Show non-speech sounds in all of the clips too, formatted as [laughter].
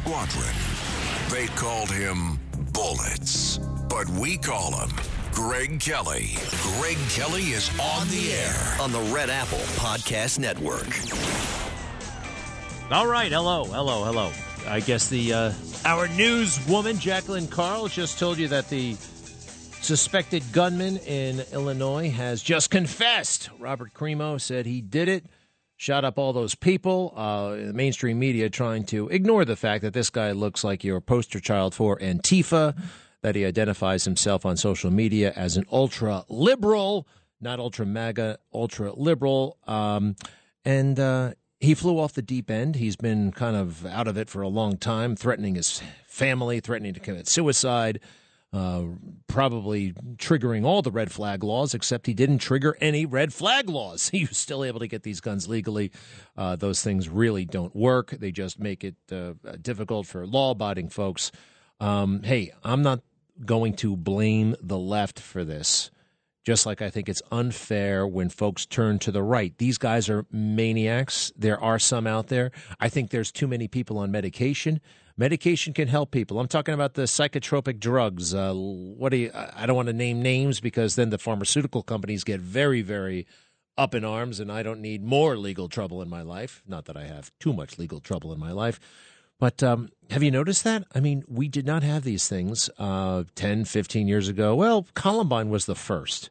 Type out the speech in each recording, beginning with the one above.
Squadron, they called him Bullets, but we call him Greg Kelly. Greg Kelly is on the air on the Red Apple Podcast Network. All right, hello, hello, hello. I guess the uh, our newswoman Jacqueline Carl just told you that the suspected gunman in Illinois has just confessed. Robert Crimo said he did it shot up all those people. Uh, the mainstream media trying to ignore the fact that this guy looks like your poster child for Antifa, that he identifies himself on social media as an ultra liberal, not ultra MAGA, ultra liberal. Um, and uh, he flew off the deep end. He's been kind of out of it for a long time, threatening his family, threatening to commit suicide uh, probably triggering all the red flag laws, except he didn't trigger any red flag laws. [laughs] He was still able to get these guns legally. Uh, those things really don't work. They just make it uh, difficult for law abiding folks. Um, hey, I'm not going to blame the left for this. Just like I think it's unfair when folks turn to the right. These guys are maniacs. There are some out there. I think there's too many people on medication medication can help people. I'm talking about the psychotropic drugs. Uh, what do you? I don't want to name names because then the pharmaceutical companies get very, very up in arms, and I don't need more legal trouble in my life. Not that I have too much legal trouble in my life. But um, have you noticed that? I mean, we did not have these things uh, 10, 15 years ago. Well, Columbine was the first.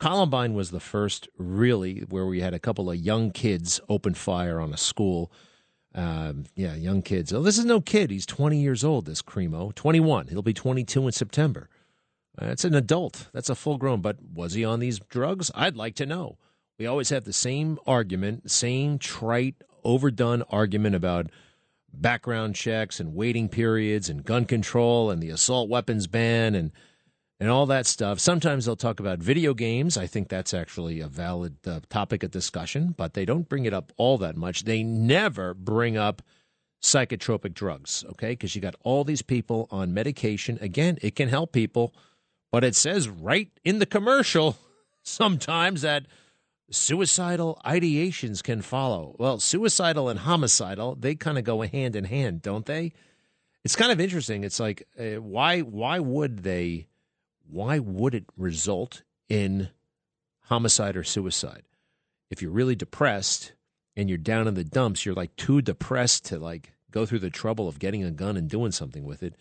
Columbine was the first, really, where we had a couple of young kids open fire on a school um, yeah, young kids. Oh, this is no kid. He's 20 years old, this Crimo. 21. He'll be 22 in September. That's an adult. That's a full grown. But was he on these drugs? I'd like to know. We always have the same argument, same trite, overdone argument about background checks and waiting periods and gun control and the assault weapons ban and – and all that stuff. Sometimes they'll talk about video games. I think that's actually a valid uh, topic of discussion, but they don't bring it up all that much. They never bring up psychotropic drugs, okay? Because you got all these people on medication. Again, it can help people, but it says right in the commercial [laughs] sometimes that suicidal ideations can follow. Well, suicidal and homicidal, they kind of go hand in hand, don't they? It's kind of interesting. It's like uh, why why would they why would it result in homicide or suicide? If you're really depressed and you're down in the dumps, you're like too depressed to like go through the trouble of getting a gun and doing something with it.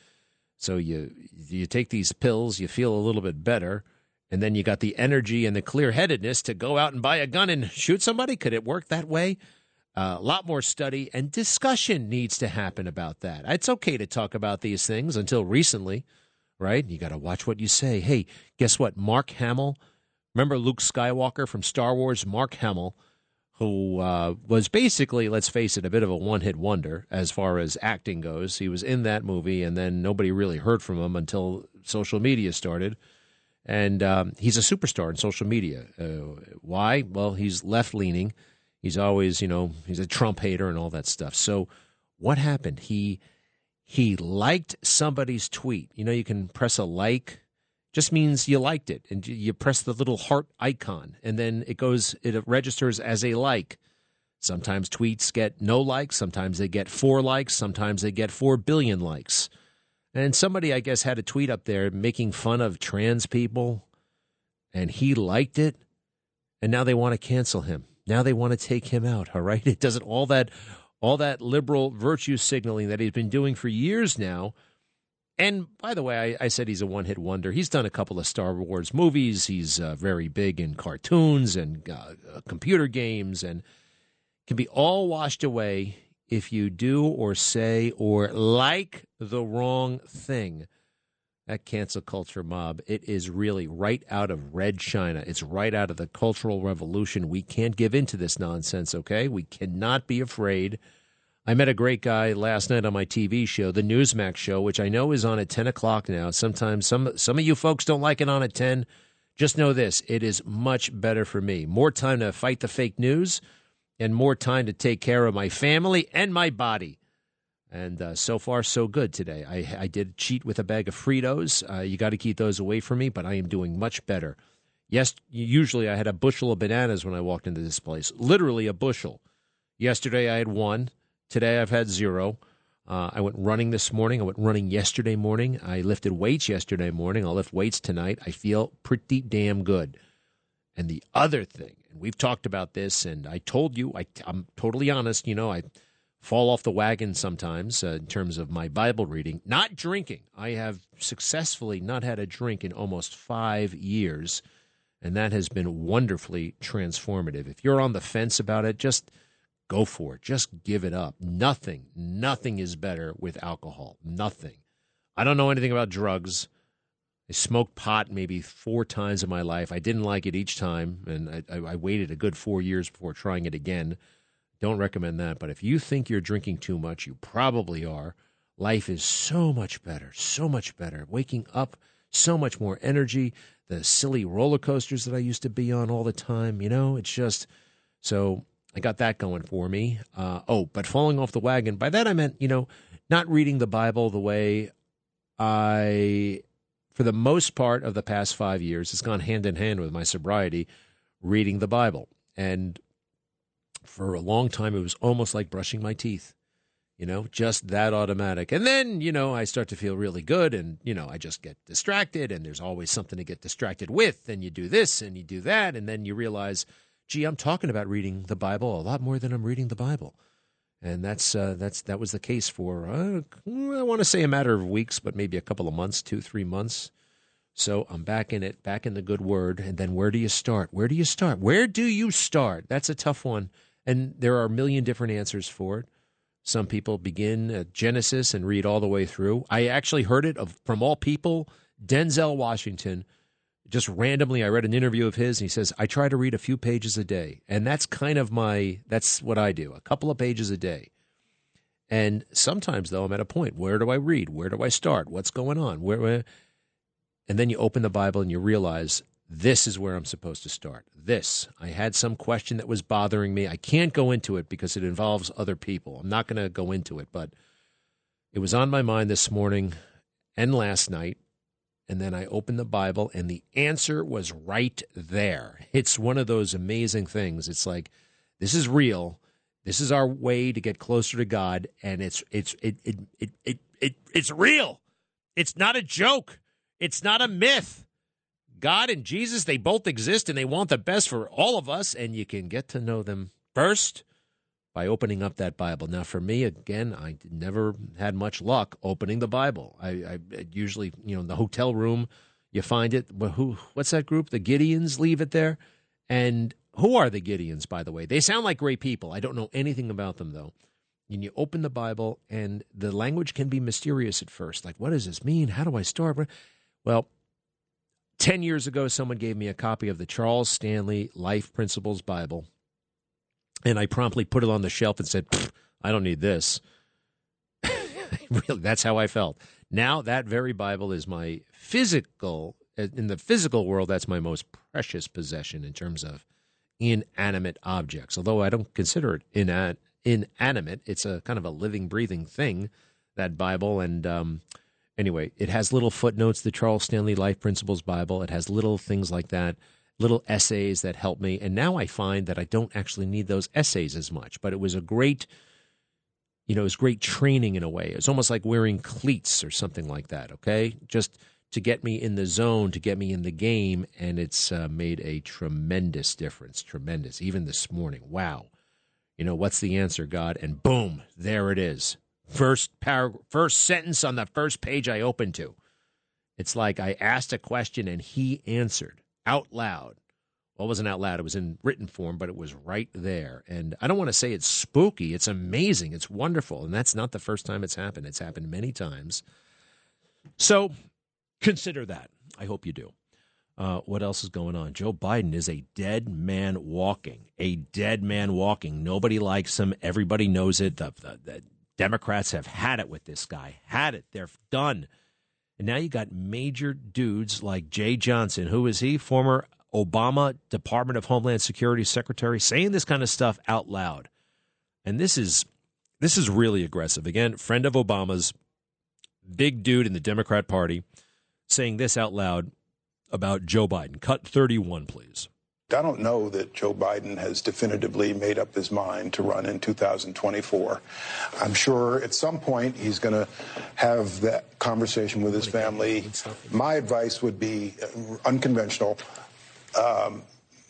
So you you take these pills, you feel a little bit better, and then you got the energy and the clear headedness to go out and buy a gun and shoot somebody. Could it work that way? Uh, a lot more study and discussion needs to happen about that. It's okay to talk about these things until recently right? You got to watch what you say. Hey, guess what? Mark Hamill, remember Luke Skywalker from Star Wars? Mark Hamill, who uh, was basically, let's face it, a bit of a one hit wonder as far as acting goes. He was in that movie, and then nobody really heard from him until social media started. And um, he's a superstar in social media. Uh, why? Well, he's left leaning. He's always, you know, he's a Trump hater and all that stuff. So, what happened? He he liked somebody's tweet. You know, you can press a like, just means you liked it, and you press the little heart icon, and then it goes, it registers as a like. Sometimes tweets get no likes, sometimes they get four likes, sometimes they get four billion likes. And somebody, I guess, had a tweet up there making fun of trans people, and he liked it, and now they want to cancel him. Now they want to take him out, all right? [laughs] It doesn't all that all that liberal virtue signaling that he's been doing for years now. And by the way, I, I said he's a one hit wonder. He's done a couple of Star Wars movies. He's uh, very big in cartoons and uh, uh, computer games and can be all washed away if you do or say or like the wrong thing. That cancel culture mob, it is really right out of Red China. It's right out of the Cultural Revolution. We can't give in to this nonsense, okay? We cannot be afraid I met a great guy last night on my TV show, the Newsmax show, which I know is on at 10 o'clock now. Sometimes some, some of you folks don't like it on at 10. Just know this it is much better for me. More time to fight the fake news and more time to take care of my family and my body. And uh, so far, so good today. I, I did cheat with a bag of Fritos. Uh, you got to keep those away from me, but I am doing much better. Yes, usually I had a bushel of bananas when I walked into this place, literally a bushel. Yesterday I had one. Today I've had zero. Uh, I went running this morning. I went running yesterday morning. I lifted weights yesterday morning. I'll lift weights tonight. I feel pretty damn good. And the other thing, and we've talked about this, and I told you, I, I'm totally honest, you know, I fall off the wagon sometimes uh, in terms of my Bible reading. Not drinking. I have successfully not had a drink in almost five years, and that has been wonderfully transformative. If you're on the fence about it, just go for it. Just give it up. Nothing, nothing is better with alcohol. Nothing. I don't know anything about drugs. I smoked pot maybe four times in my life. I didn't like it each time, and I, I, waited a good four years before trying it again. Don't recommend that. But if you think you're drinking too much, you probably are. Life is so much better, so much better. Waking up, so much more energy. The silly roller coasters that I used to be on all the time, you know, it's just so I got that going for me. Uh, oh, but falling off the wagon, by that I meant, you know, not reading the Bible the way I for the most part of the past five years, it's gone hand in hand with my sobriety, reading the Bible. And for a long time, it was almost like brushing my teeth, you know, just that automatic. And then, you know, I start to feel really good and, you know, I just get distracted and there's always something to get distracted with. And you do this and you do that. And then you realize, gee, I'm talking about reading the Bible a lot more than I'm reading the Bible and that's uh, that's that was the case for uh, I want to say a matter of weeks, but maybe a couple of months, two three months. So I'm back in it, back in the good word. And then where do you start? Where do you start? Where do you start? That's a tough one, and there are a million different answers for it. Some people begin at Genesis and read all the way through. I actually heard it of from all people, Denzel Washington just randomly I read an interview of his and he says I try to read a few pages a day. And that's kind of my that's what I do a couple of pages a day. And sometimes though I'm at a point where do I read? Where do I start? What's going on? Where, where? And then you open the Bible and you realize this is where I'm supposed to start this I had some question that was bothering me I can't go into it because it involves other people I'm not going to go into it but it was on my mind this morning and last night and then I opened the Bible, and the answer was right there. It's one of those amazing things. It's like, this is real. This is our way to get closer to God, and it's it's it it it it, it it's real. It's not a joke. It's not a myth. God and Jesus, they both exist and they want the best for all of us, and you can get to know them first by opening up that Bible. Now, for me, again, I never had much luck opening the Bible. I, I usually, you know, in the hotel room, you find it. Well, who? What's that group? The Gideons leave it there. And who are the Gideons, by the way? They sound like great people. I don't know anything about them though. And you open the Bible, and the language can be mysterious at first. Like, what does this mean? How do I start? Well, 10 years ago, someone gave me a copy of the Charles Stanley Life Principles Bible and I promptly put it on the shelf and said, I don't need this. [laughs] really, that's how I felt. Now, that very Bible is my physical, in the physical world, that's my most precious possession in terms of inanimate objects. Although I don't consider it inan- inanimate, it's a kind of a living, breathing thing, that Bible. And um, anyway, it has little footnotes, the Charles Stanley Life Principles Bible. It has little things like that little essays that help me. And now I find that I don't actually need those essays as much. But it was a great, you know, it was great training in a way. It's almost like wearing cleats or something like that. Okay, just to get me in the zone, to get me in the game, and it's uh, made a tremendous difference. Tremendous. Even this morning, wow. You know what's the answer, God? And boom, there it is. First paragraph, first sentence on the first page I opened to. It's like I asked a question and he answered out loud. Well, it wasn't out loud, it was in written form, but it was right there. And I don't want to say it's spooky, it's amazing, it's wonderful. And that's not the first time it's happened, it's happened many times. So consider that. I hope you do. Uh, what else is going on? Joe Biden is a dead man walking, a dead man walking. Nobody likes him. Everybody knows it. The, the, the Democrats have had it with this guy, had it. They're done. And now you got major dudes like Jeh Johnson. Who is he? Former Obama Department of Homeland Security Secretary saying this kind of stuff out loud. And this is this is really aggressive. Again, friend of Obama's, big dude in the Democrat Party, saying this out loud about Joe Biden. Cut 31, please. I don't know that Joe Biden has definitively made up his mind to run in 2024. I'm sure at some point he's going to have that conversation with his family. My advice would be uh, unconventional. Um,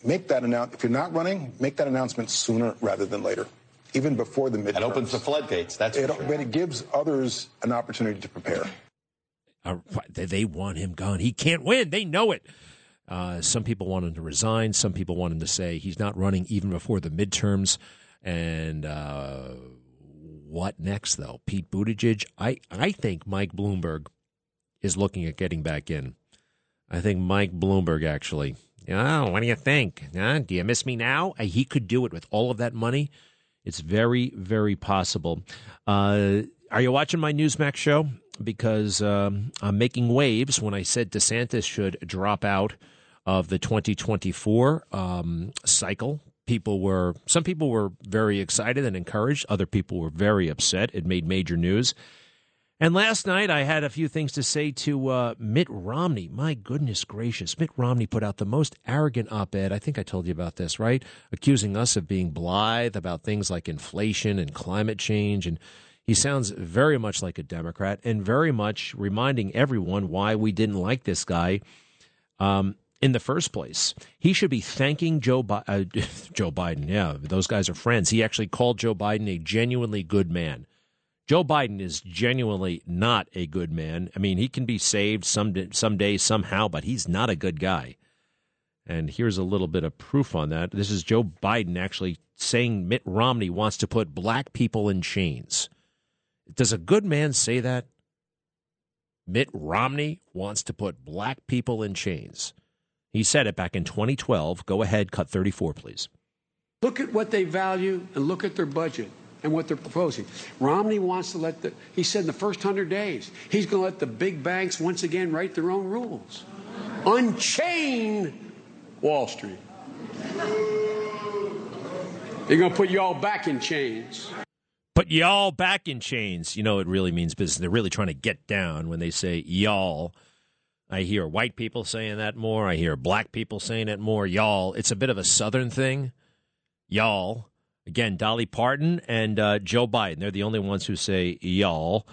make that announcement. If you're not running, make that announcement sooner rather than later, even before the midterms. It opens the floodgates. That's it, sure. But it gives others an opportunity to prepare. Uh, they want him gone. He can't win. They know it. Uh, some people want him to resign. Some people want him to say he's not running even before the midterms. And uh, what next, though? Pete Buttigieg? I, I think Mike Bloomberg is looking at getting back in. I think Mike Bloomberg actually. Oh, what do you think? Huh? Do you miss me now? Uh, he could do it with all of that money. It's very, very possible. Uh, are you watching my Newsmax show? Because um, I'm making waves when I said DeSantis should drop out of the 2024 um, cycle. People were some people were very excited and encouraged. Other people were very upset. It made major news. And last night, I had a few things to say to uh, Mitt Romney. My goodness gracious. Mitt Romney put out the most arrogant op ed. I think I told you about this, right? Accusing us of being blithe about things like inflation and climate change. And he sounds very much like a Democrat and very much reminding everyone why we didn't like this guy. Um, in the first place. He should be thanking Joe Bi- uh, [laughs] Joe Biden. Yeah, those guys are friends. He actually called Joe Biden a genuinely good man. Joe Biden is genuinely not a good man. I mean, he can be saved some someday somehow, but he's not a good guy. And here's a little bit of proof on that. This is Joe Biden actually saying Mitt Romney wants to put black people in chains. Does a good man say that? Mitt Romney wants to put black people in chains. He said it back in 2012. Go ahead, cut 34, please. Look at what they value and look at their budget and what they're proposing. Romney wants to let the, he said in the first 100 days, he's going to let the big banks once again write their own rules. Unchain Wall Street. They're going to put you all back in chains. Put y'all back in chains. You know, it really means business. They're really trying to get down when they say y'all. I hear white people saying that more. I hear black people saying it more. Y'all. It's a bit of a southern thing. Y'all. Again, Dolly Parton and uh, Joe Biden. They're the only ones who say y'all.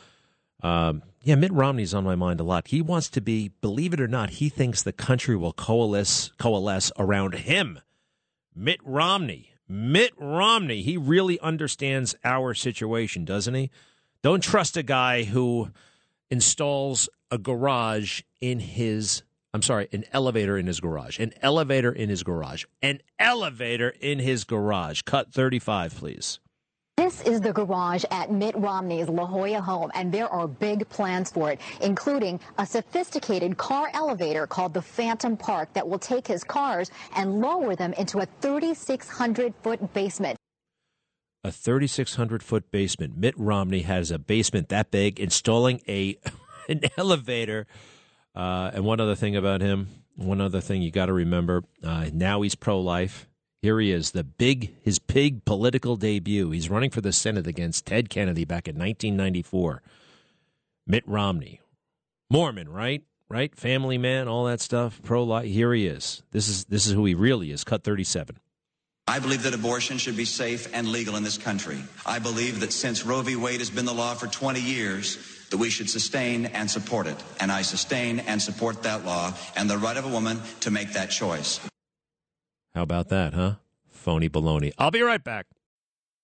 Um, yeah, Mitt Romney's on my mind a lot. He wants to be, believe it or not, he thinks the country will coalesce coalesce around him. Mitt Romney. Mitt Romney. He really understands our situation, doesn't he? Don't trust a guy who installs a garage in his I'm sorry, an elevator in his garage. An elevator in his garage. An elevator in his garage. Cut 35, please. This is the garage at Mitt Romney's La Jolla home, and there are big plans for it, including a sophisticated car elevator called the Phantom Park that will take his cars and lower them into a 3,600 foot basement. A 3,600 foot basement. Mitt Romney has a basement that big, installing a [laughs] an elevator. Uh, and one other thing about him, one other thing you got to remember. Uh, now he's pro life. Here he is, the big his big political debut. He's running for the Senate against Ted Kennedy back in 1994. Mitt Romney, Mormon, right? Right, family man, all that stuff, pro life. Here he is. This is this is who he really is. Cut 37. I believe that abortion should be safe and legal in this country. I believe that since Roe v. Wade has been the law for 20 years, that we should sustain and support it. And I sustain and support that law and the right of a woman to make that choice. How about that, huh? Phony baloney. I'll be right back.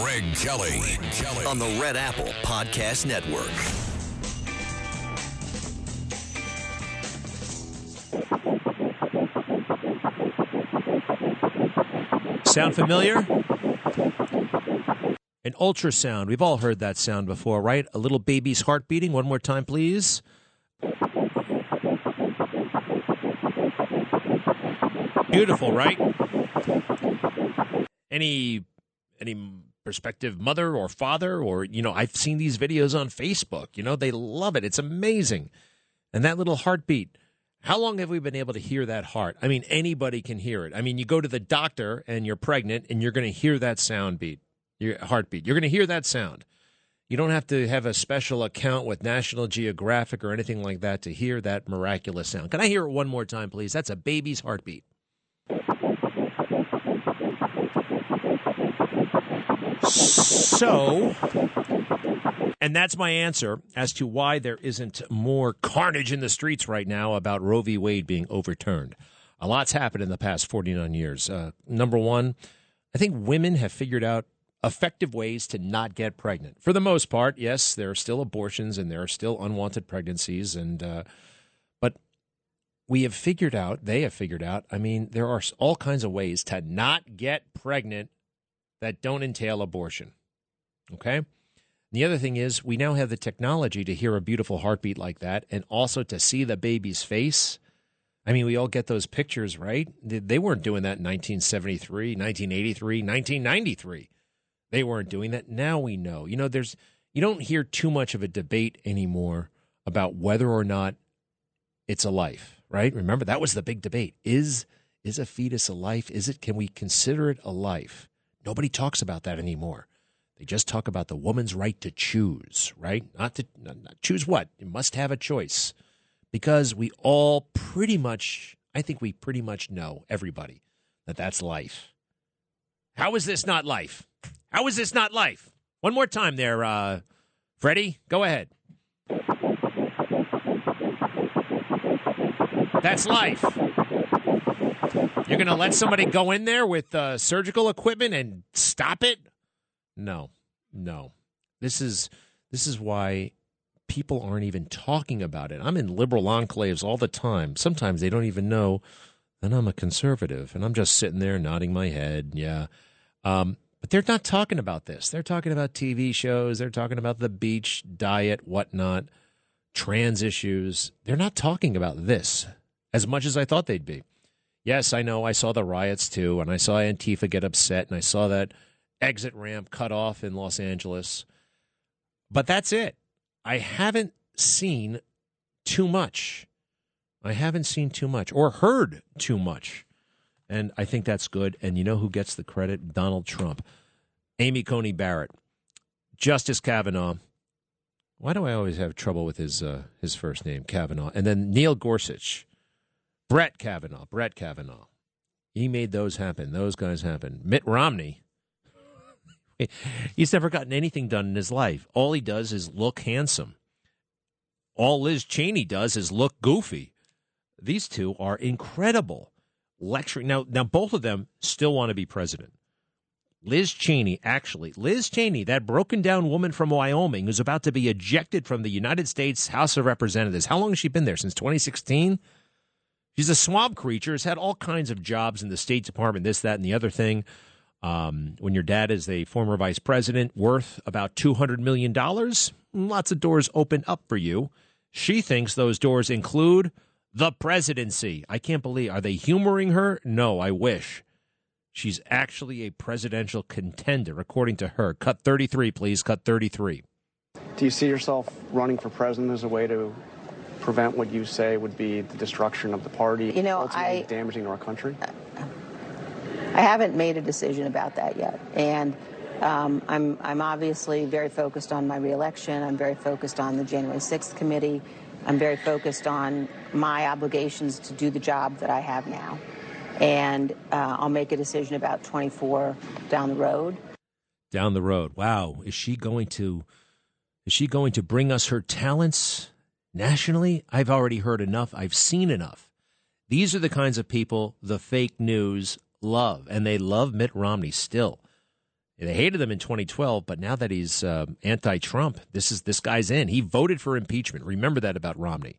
Greg Kelly. Kelly. On the Red Apple Podcast Network. Sound familiar? An ultrasound. We've all heard that sound before, right? A little baby's heart beating. One more time, please. Beautiful, right? Any any prospective mother or father or you know i've seen these videos on facebook you know they love it. It's amazing. And that little heartbeat how long have we been able to hear that heart? I mean anybody can hear it. I mean you go to the doctor and you're pregnant and you're going to hear that sound beat your heartbeat. You're going to hear that sound. You don't have to have a special account with national geographic or anything like that to hear that miraculous sound. Can i hear it one more time please? That's a baby's heartbeat So, and that's my answer as to why there isn't more carnage in the streets right now about Roe v. Wade being overturned. A lot's happened in the past 49 years. Uh, number one, I think women have figured out effective ways to not get pregnant. For the most part, yes, there are still abortions and there are still unwanted pregnancies, and uh, but we have figured out, they have figured out. I mean, there are all kinds of ways to not get pregnant that don't entail abortion. Okay? The other thing is, we now have the technology to hear a beautiful heartbeat like that and also to see the baby's face. I mean, we all get those pictures, right? They weren't doing that in 1973, 1983, 1993. They weren't doing that. Now we know. You know, there's you don't hear too much of a debate anymore about whether or not it's a life, right? Remember that was the big debate. Is is a fetus a life? Is it can we consider it a life? Nobody talks about that anymore. They just talk about the woman's right to choose, right? Not to not, choose what? You must have a choice. Because we all pretty much, I think we pretty much know, everybody, that that's life. How is this not life? How is this not life? One more time there, uh, Freddie. Go ahead. That's life. You're going to let somebody go in there with uh, surgical equipment and stop it? No, no. This is this is why people aren't even talking about it. I'm in liberal enclaves all the time. Sometimes they don't even know that I'm a conservative, and I'm just sitting there nodding my head. Yeah, um, but they're not talking about this. They're talking about TV shows. They're talking about the beach diet, whatnot, trans issues. They're not talking about this as much as I thought they'd be. Yes, I know. I saw the riots too, and I saw Antifa get upset, and I saw that exit ramp cut off in Los Angeles. But that's it. I haven't seen too much. I haven't seen too much or heard too much. And I think that's good. And you know who gets the credit? Donald Trump. Amy Coney Barrett. Justice Kavanaugh. Why do I always have trouble with his uh, his first name, Kavanaugh? And then Neil Gorsuch. Brett Kavanaugh, Brett Kavanaugh. He made those happen. Those guys happen. Mitt Romney. [laughs] He's never gotten anything done in his life. All he does is look handsome. All Liz Cheney does is look goofy. These two are incredible. Lecturing now, now both of them still want to be president. Liz Cheney, actually, Liz Cheney, that broken down woman from Wyoming who's about to be ejected from the United States House of Representatives. How long has she been there? Since 2016? She's a swamp creature, has had all kinds of jobs in the State Department, this, that, and the other thing. Um, when your dad is a former vice president worth about $200 million, lots of doors open up for you. She thinks those doors include the presidency. I can't believe. Are they humoring her? No, I wish. She's actually a presidential contender, according to her. Cut 33, please. Cut 33. Do you see yourself running for president as a way to prevent what you say would be the destruction of the party, you know, I, damaging our country? I haven't made a decision about that yet. And Um, I'm, I'm obviously very focused on my reelection. I'm very focused on the January 6th committee. I'm very focused on my obligations to do the job that I have now. And uh, I'll make a decision about 24 down the road. Down the road. Wow. Is she going to is she going to bring us her talents nationally? I've already heard enough. I've seen enough. These are the kinds of people the fake news love, and they love Mitt Romney still. They hated him in 2012, but now that he's uh, anti-Trump, this is this guy's in. He voted for impeachment. Remember that about Romney.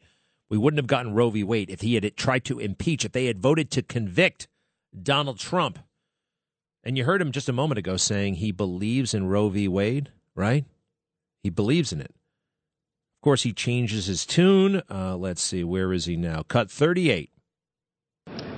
We wouldn't have gotten Roe v. Wade if he had tried to impeach. If they had voted to convict Donald Trump, and you heard him just a moment ago saying he believes in Roe v. Wade, right? He believes in it. Of course, he changes his tune. Uh, let's see, where is he now? Cut 38.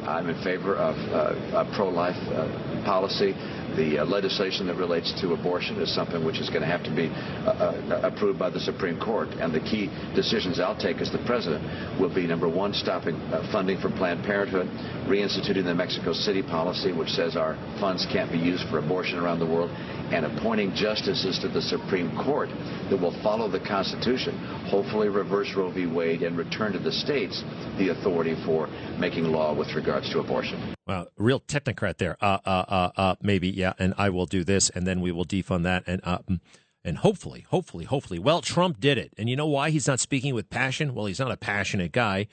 I'm in favor of uh, a pro-life uh, policy the uh, legislation that relates to abortion is something which is going to have to be uh, uh, approved by the Supreme Court. And the key decisions I'll take as the president will be number one, stopping uh, funding for Planned Parenthood, reinstituting the Mexico City policy, which says our funds can't be used for abortion around the world, and appointing justices to the Supreme Court that will follow the Constitution, hopefully reverse Roe v. Wade, and return to the states the authority for making law with regards to abortion. Wow, real technocrat there. Uh, uh, uh, uh, maybe, yeah, and I will do this, and then we will defund that, and uh, mm, and hopefully, hopefully, hopefully. Well, Trump did it, and you know why he's not speaking with passion? Well, he's not a passionate guy,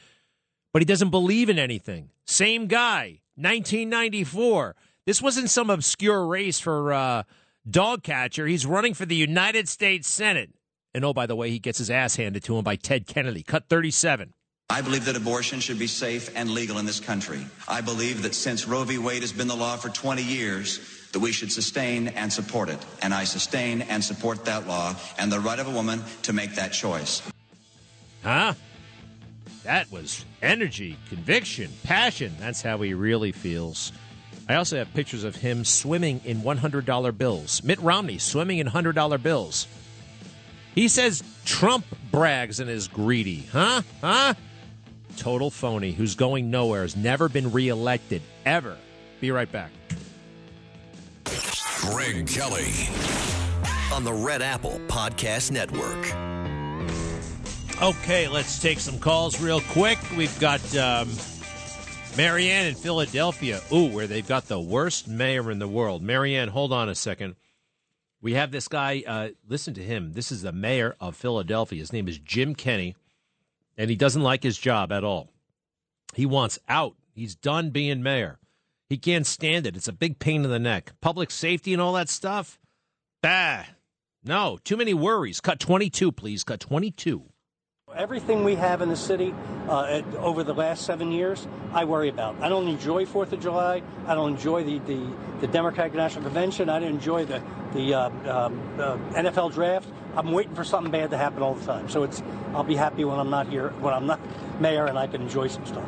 but he doesn't believe in anything. Same guy, 1994. This wasn't some obscure race for uh, dog catcher. He's running for the United States Senate. And oh, by the way, he gets his ass handed to him by Ted Kennedy. Cut 37. I believe that abortion should be safe and legal in this country. I believe that since Roe v. Wade has been the law for 20 years, that we should sustain and support it. And I sustain and support that law and the right of a woman to make that choice. Huh? That was energy, conviction, passion. That's how he really feels. I also have pictures of him swimming in $100 bills. Mitt Romney swimming in $100 bills. He says Trump brags and is greedy. Huh? Huh? Total phony who's going nowhere, has never been reelected, ever. Be right back. Greg Kelly on the Red Apple Podcast Network. Okay, let's take some calls real quick. We've got um, Marianne in Philadelphia. Ooh, where they've got the worst mayor in the world. Marianne, hold on a second. We have this guy. Uh, listen to him. This is the mayor of Philadelphia. His name is Jim Kenney and he doesn't like his job at all. He wants out. He's done being mayor. He can't stand it. It's a big pain in the neck. Public safety and all that stuff. Bah. No, too many worries. Cut 22, please. Cut 22. Everything we have in the city uh, over the last seven years, I worry about. I don't enjoy Fourth of July. I don't enjoy the, the, the Democratic National Convention. I don't enjoy the the uh, um, uh, NFL draft. I'm waiting for something bad to happen all the time. So it's I'll be happy when I'm not here, when I'm not mayor, and I can enjoy some stuff.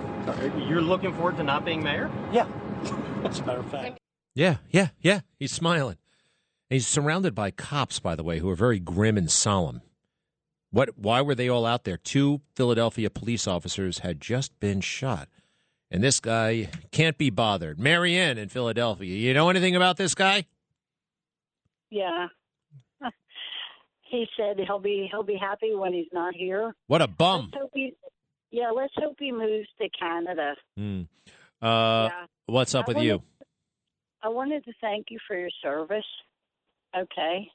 You're looking forward to not being mayor? Yeah, [laughs] as a matter of fact. Yeah, yeah, yeah. He's smiling. He's surrounded by cops, by the way, who are very grim and solemn. What? Why were they all out there? Two Philadelphia police officers had just been shot, and this guy can't be bothered. Marianne in Philadelphia. You know anything about this guy? Yeah. He said he'll be he'll be happy when he's not here. What a bum! Let's he, yeah, let's hope he moves to Canada. Mm. Uh, yeah. What's up I with wanted, you? I wanted to thank you for your service. Okay.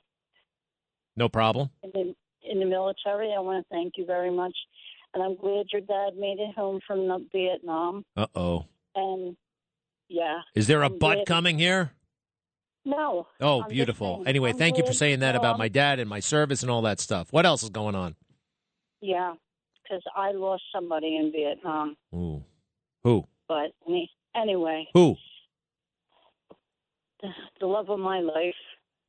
No problem. In the, in the military, I want to thank you very much, and I'm glad your dad made it home from Vietnam. Uh oh. And yeah. Is there a I'm butt coming here? No. Oh, I'm beautiful. Anyway, I'm thank you for saying that about my dad and my service and all that stuff. What else is going on? Yeah, because I lost somebody in Vietnam. Ooh. Who? But any, anyway, Who? the, the love of my life.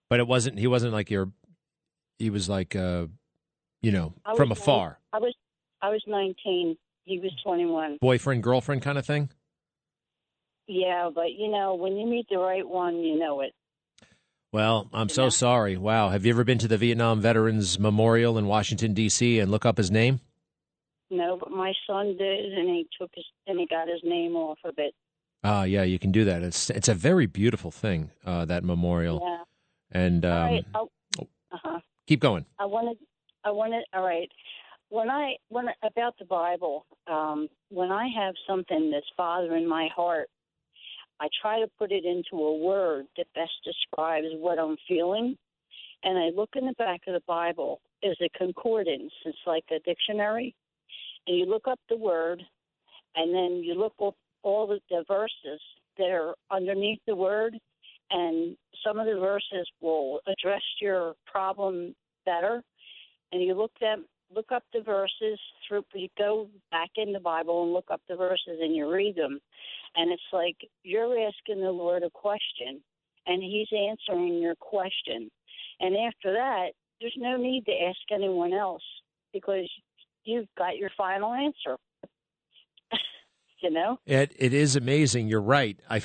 But it wasn't. He wasn't like your. He was like, uh, you know, I from afar, I was I was 19. He was 21. boyfriend, girlfriend kind of thing. Yeah, but you know, when you meet the right one, you know it. Well, I'm so sorry. Wow. Have you ever been to the Vietnam Veterans Memorial in Washington D.C. and look up his name? No, but my son did, and he took his and he got his name off of it. Ah, yeah, you can do that. It's it's a very beautiful thing. Uh, that memorial. Yeah. And um, right. Oh, uh-huh. keep going. I wanted. I wanted. All right. When I when about the Bible, um, when I have something that's bothering my heart, I try to put it into a word that best describes what I'm feeling. And I look in the back of the Bible is a concordance. It's like a dictionary, and you look up the word, and then you look up all the, the verses that are underneath the word, and some of the verses will address your problem better. And you look them look up the verses through you go back in the Bible and look up the verses and you read them. And it's like you're asking the Lord a question and he's answering your question. And after that, there's no need to ask anyone else because you've got your final answer. [laughs] you know? It it is amazing. You're right. I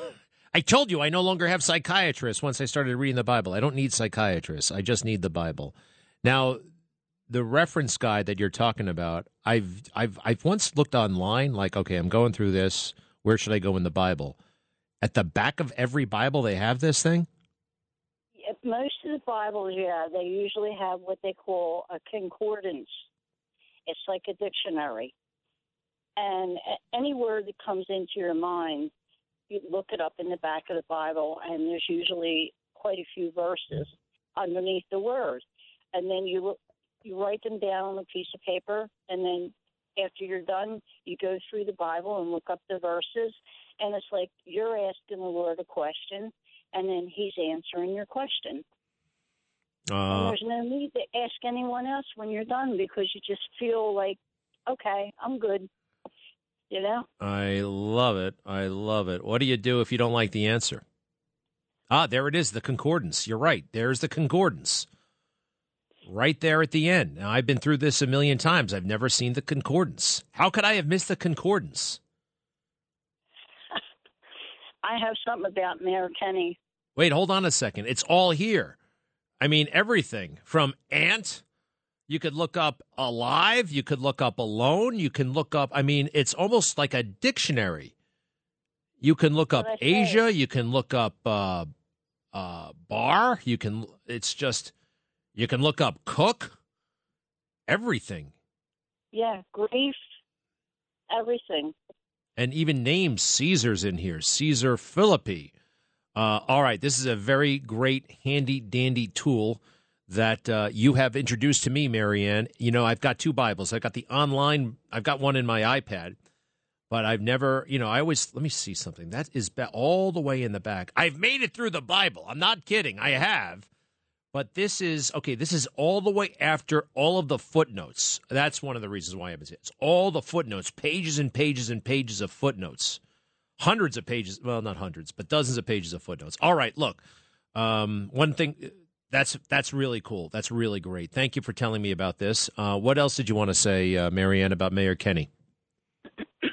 [laughs] I told you I no longer have psychiatrists once I started reading the Bible. I don't need psychiatrists. I just need the Bible. Now, the reference guide that you're talking about, I've I've I've once looked online like, okay, I'm going through this. Where should I go in the Bible? At the back of every Bible they have this thing? most of the Bibles, yeah, they usually have what they call a concordance. It's like a dictionary. And any word that comes into your mind, you look it up in the back of the Bible, and there's usually quite a few verses underneath the word. And then you you write them down on a piece of paper, and then after you're done, you go through the Bible and look up the verses. And it's like you're asking the Lord a question, and then He's answering your question. Uh, there's no need to ask anyone else when you're done because you just feel like, okay, I'm good. You know? I love it. I love it. What do you do if you don't like the answer? Ah, there it is, the concordance. You're right. There's the concordance. Right there at the end. Now, I've been through this a million times. I've never seen the concordance. How could I have missed the concordance? [laughs] I have something about Mayor Kenney. Wait, hold on a second. It's all here. I mean, everything from ant. You could look up alive. You could look up alone. You can look up, I mean, it's almost like a dictionary. You can look up Asia. You can look up uh, uh, bar. You can, it's just, you can look up cook. Everything. Yeah, grief, everything. And even names Caesar's in here Caesarea Philippi. Uh, all right, this is a very great, handy dandy tool that uh, you have introduced to me, Marianne. You know, I've got two Bibles. I've got the online. I've got one in my iPad, but I've never. You know, I always let me see something that is all the way in the back. I've made it through the Bible. I'm not kidding. I have. But this is okay. This is all the way after all of the footnotes. That's one of the reasons why I have it. It's all the footnotes, pages and pages and pages of footnotes hundreds of pages. Well, not hundreds, but dozens of pages of footnotes. All right, look. Um, one thing that's that's really cool. That's really great. Thank you for telling me about this. Uh, what else did you want to say, uh, Marianne, about Mayor Kenney? [clears throat]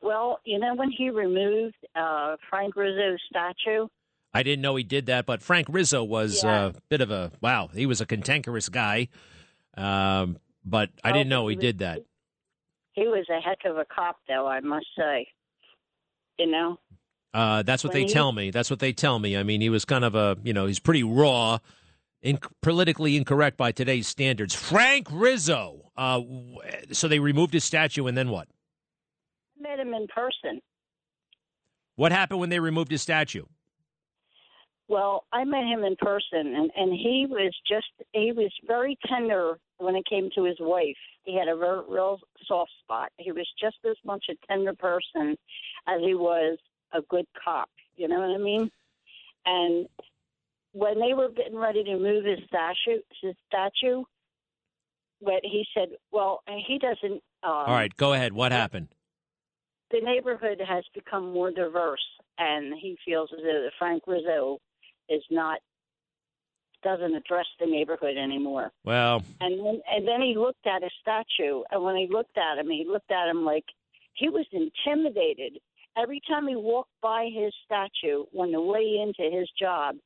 well, you know when he removed uh, Frank Rizzo's statue. I didn't know he did that, but Frank Rizzo was Yeah. a bit of a wow. He was a cantankerous guy, um, but I Oh, didn't know he he was- did that. He was a heck of a cop, though I must say. You know. Uh, that's what When they he- tell me. That's what they tell me. I mean, he was kind of a, you know, he's pretty raw, in, politically incorrect by today's standards. Frank Rizzo. Uh, so they removed his statue, and then what? I met him in person. What happened when they removed his statue? Well, I met him in person, and and he was just he was very tender when it came to his wife. He had a real, real soft spot. He was just as much a tender person as he was a good cop. You know what I mean? And when they were getting ready to move his statue, his statue, but he said, "Well, he doesn't." Um, All right, go ahead. What happened? the neighborhood has become more diverse, and he feels as though Frank Rizzo is not doesn't address the neighborhood anymore. Well, And then and then he looked at his statue, and when he looked at him, he looked at him like he was intimidated. Every time he walked by his statue on the way into his job,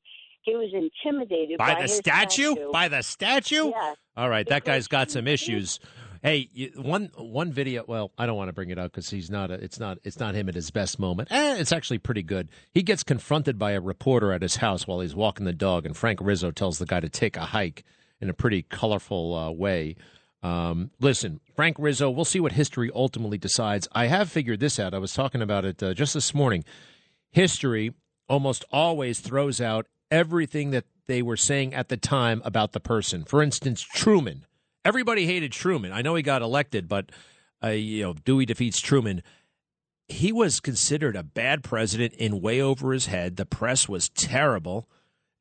he was intimidated by, by, the his statue? By the statue? Yeah. All right, that guy's got some issues. Hey, you, one one video. Well, I don't want to bring it up because he's not. A, it's not. It's not him at his best moment. Eh, it's actually pretty good. He gets confronted by a reporter at his house while he's walking the dog, and Frank Rizzo tells the guy to take a hike in a pretty colorful uh, way. Um, listen, Frank Rizzo. We'll see what history ultimately decides. I have figured this out. I was talking about it uh, just this morning. History almost always throws out everything that they were saying at the time about the person. For instance, Truman. Everybody hated Truman. I know he got elected, but uh, you know Dewey defeats Truman. He was considered a bad president in way over his head. The press was terrible,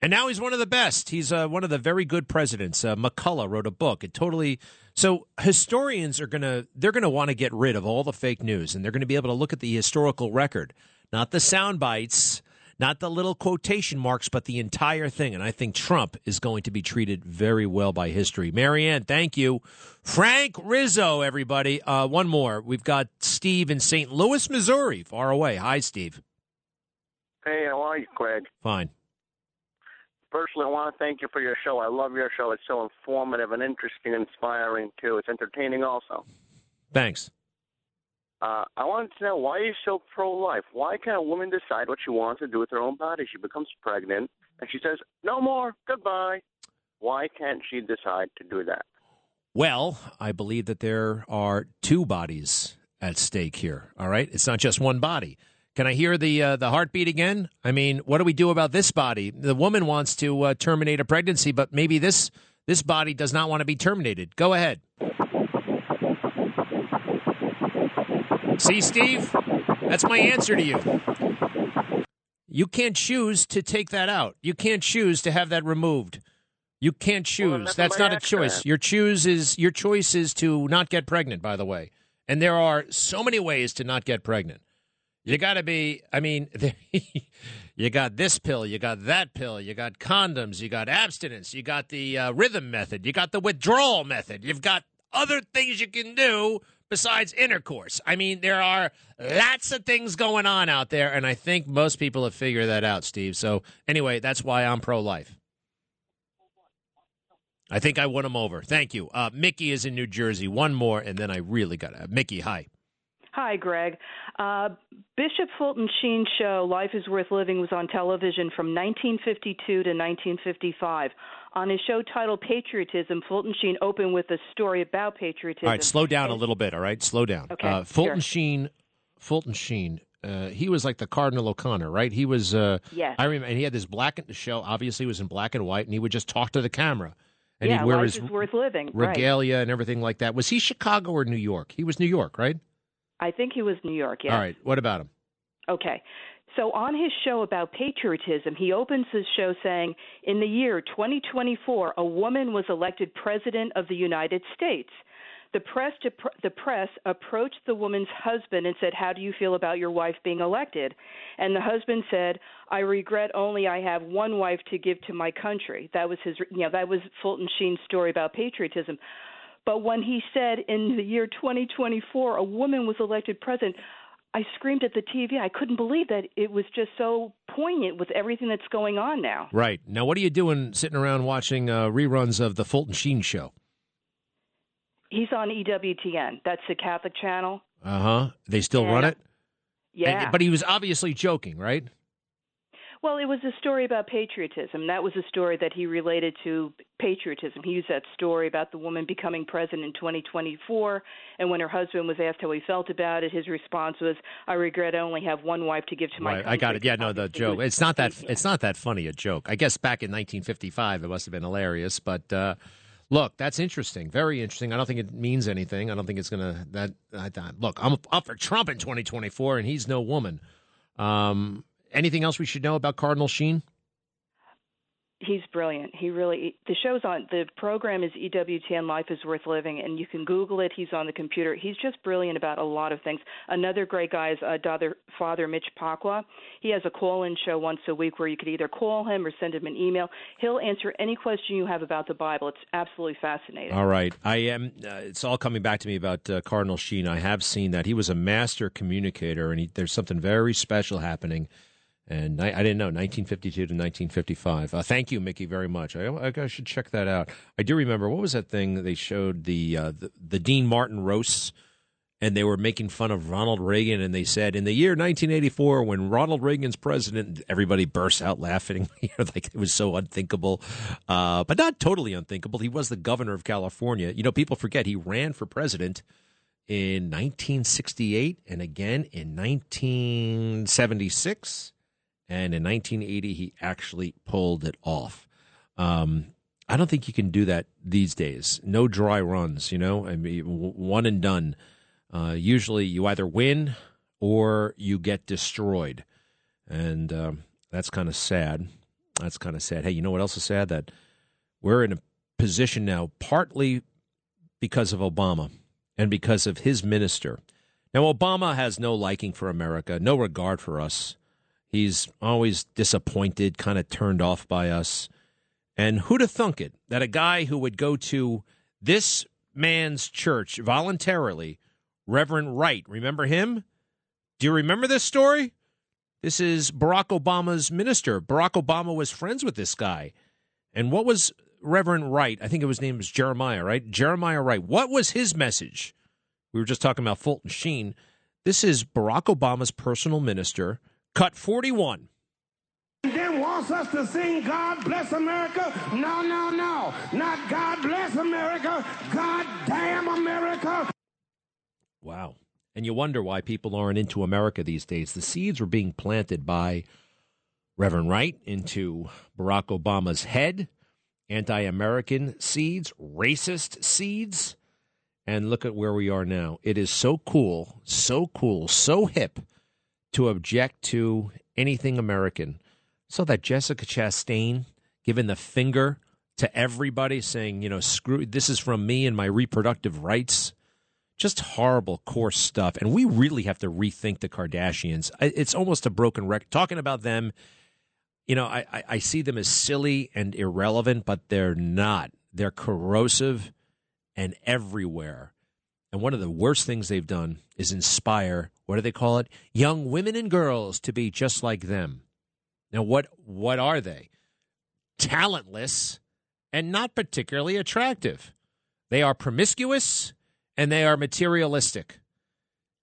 and now he's one of the best. He's uh, one of the very good presidents. Uh, McCullough wrote a book. It totally so historians are gonna they're gonna want to get rid of all the fake news, and they're to be able to look at the historical record, not the sound bites not the little quotation marks, but the entire thing. And I think Trump is going to be treated very well by history. Marianne, thank you. Frank Rizzo, everybody. Uh, one more. We've got Steve in St. Louis, Missouri, far away. Hi, Steve. Hey, how are you, Craig? Fine. Personally, I want to thank you for your show. I love your show. It's so informative and interesting and inspiring, too. It's entertaining, also. Thanks. Uh, I wanted to know why you're you so pro-life? Why can't a woman decide what she wants to do with her own body? She becomes pregnant and she says, "No more, goodbye." Why can't she decide to do that? Well, I believe that there are two bodies at stake here. All right, it's not just one body. Can I hear the uh, the heartbeat again? I mean, what do we do about this body? The woman wants to uh, terminate a pregnancy, but maybe this this body does not want to be terminated. Go ahead. See, Steve? That's my answer to you. You can't choose to take that out. You can't choose to have that removed. You can't choose. Well, that's not a choice. Your choose is your choice is to not get pregnant, by the way. And there are so many ways to not get pregnant. You got to be, I mean, [laughs] you got this pill, you got that pill, you got condoms, you got abstinence, you got the uh, rhythm method, you got the withdrawal method, you've got other things you can do besides intercourse. I mean, there are lots of things going on out there, and I think most people have figured that out, Steve. So, anyway, that's why I'm pro life. I think I won him over. Thank you. Uh, Mickey is in New Jersey. One more, and then I really got to. Mickey, hi. Hi, Greg. Uh, Bishop Fulton Sheen's show, Life is Worth Living, was on television from 1952 to 1955. On his show titled Patriotism, Fulton Sheen opened with a story about patriotism. All right, slow down a little bit, all right? Slow down. Okay, uh, Fulton sure. Sheen, Fulton Sheen, uh, he was like the Cardinal O'Connor, right? He was. Uh, Yes. I remember, and he had this black the show. Obviously, was in black and white, and he would just talk to the camera, and yeah, he'd wear his is worth living. right. regalia and everything like that. Was he Chicago or New York? He was New York, right? I think he was New York. Yes. All right. What about him? Okay. So on his show about patriotism, he opens his show saying, "In the year 2024, a woman was elected president of the United States." The press the press approached the woman's husband and said, "How do you feel about your wife being elected?" And the husband said, "I regret only I have one wife to give to my country." That was his you know, that was Fulton Sheen's story about patriotism. But when he said in the year 2024 a woman was elected president, I screamed at the TV. I couldn't believe that it was just so poignant with everything that's going on now. Right now, what are you doing sitting around watching uh, reruns of the Fulton Sheen show? He's on EWTN. That's the Catholic channel. Uh huh. They still run it. Yeah. And- but he was obviously joking, right? Well, it was a story about patriotism. That was a story that he related to patriotism. He used that story about the woman becoming president in 2024, and when her husband was asked how he felt about it, his response was, "I regret I only have one wife to give to my Right, country." I got it. Yeah, no, the joke. It's not that. It's not that funny a joke. I guess back in 1955, it must have been hilarious. But uh, look, that's interesting. Very interesting. I don't think it means anything. I don't think it's gonna. That I, I, look, I'm up for Trump in 2024, and he's no woman. Um, anything else we should know about Cardinal Sheen? He's brilliant. He really the show's on the program is EWTN Life is Worth Living and you can Google it. He's on the computer. He's just brilliant about a lot of things. Another great guy is uh, Father Father Mitch Pacwa. He has a call-in show once a week where you could either call him or send him an email. He'll answer any question you have about the Bible. It's absolutely fascinating. All right, I am. Uh, it's all coming back to me about uh, Cardinal Sheen. I have seen that he was a master communicator, and he, there's something very special happening And I, I didn't know 1952 to 1955. Uh, thank you, Mickey, very much. I, I, should check that out. I do remember what was that thing they showed the uh, the, the Dean Martin roasts and they were making fun of Ronald Reagan, and they said, in the year 1984, when Ronald Reagan's president, everybody burst out laughing, [laughs] like it was so unthinkable, uh, but not totally unthinkable. He was the governor of California. You know, people forget he ran for president in 1968 and again in 1976, and in 1980 he actually pulled it off. Um, I don't think you can do that these days. No dry runs, you know. I mean, one and done. Uh, usually you either win or you get destroyed. And um, that's kind of sad. That's kind of sad. Hey, you know what else is sad? That we're in a position now, partly because of Obama and because of his minister. Now, Obama has no liking for America, no regard for us. He's always disappointed, kind of turned off by us. And who'd have thunk it that a guy who would go to this man's church voluntarily Reverend Wright. Remember him? Do you remember this story? This is Barack Obama's minister. Barack Obama was friends with this guy. And what was Reverend Wright? I think was name was Jeremiah, right? Jeremiah Wright. What was his message? We were just talking about Fulton Sheen. This is Barack Obama's personal minister, cut 41 then wants us to sing God bless America. No, no, no. Not God bless America. God damn America. Wow. And you wonder why people aren't into America these days. The seeds were being planted by Reverend Wright into Barack Obama's head, anti American seeds, racist seeds. And look at where we are now. It is so cool, so cool, so hip to object to anything American. So that Jessica Chastain giving the finger to everybody saying, you know, screw this is from me and my reproductive rights just horrible, coarse stuff. And we really have to rethink the Kardashians. It's almost a broken record. Talking about them, you know, I, I see them as silly and irrelevant, but they're not. They're corrosive and everywhere. And one of the worst things they've done is inspire, what do they call it? Young women and girls to be just like them. Now, what what are they? Talentless and not particularly attractive. They are promiscuous and they are materialistic.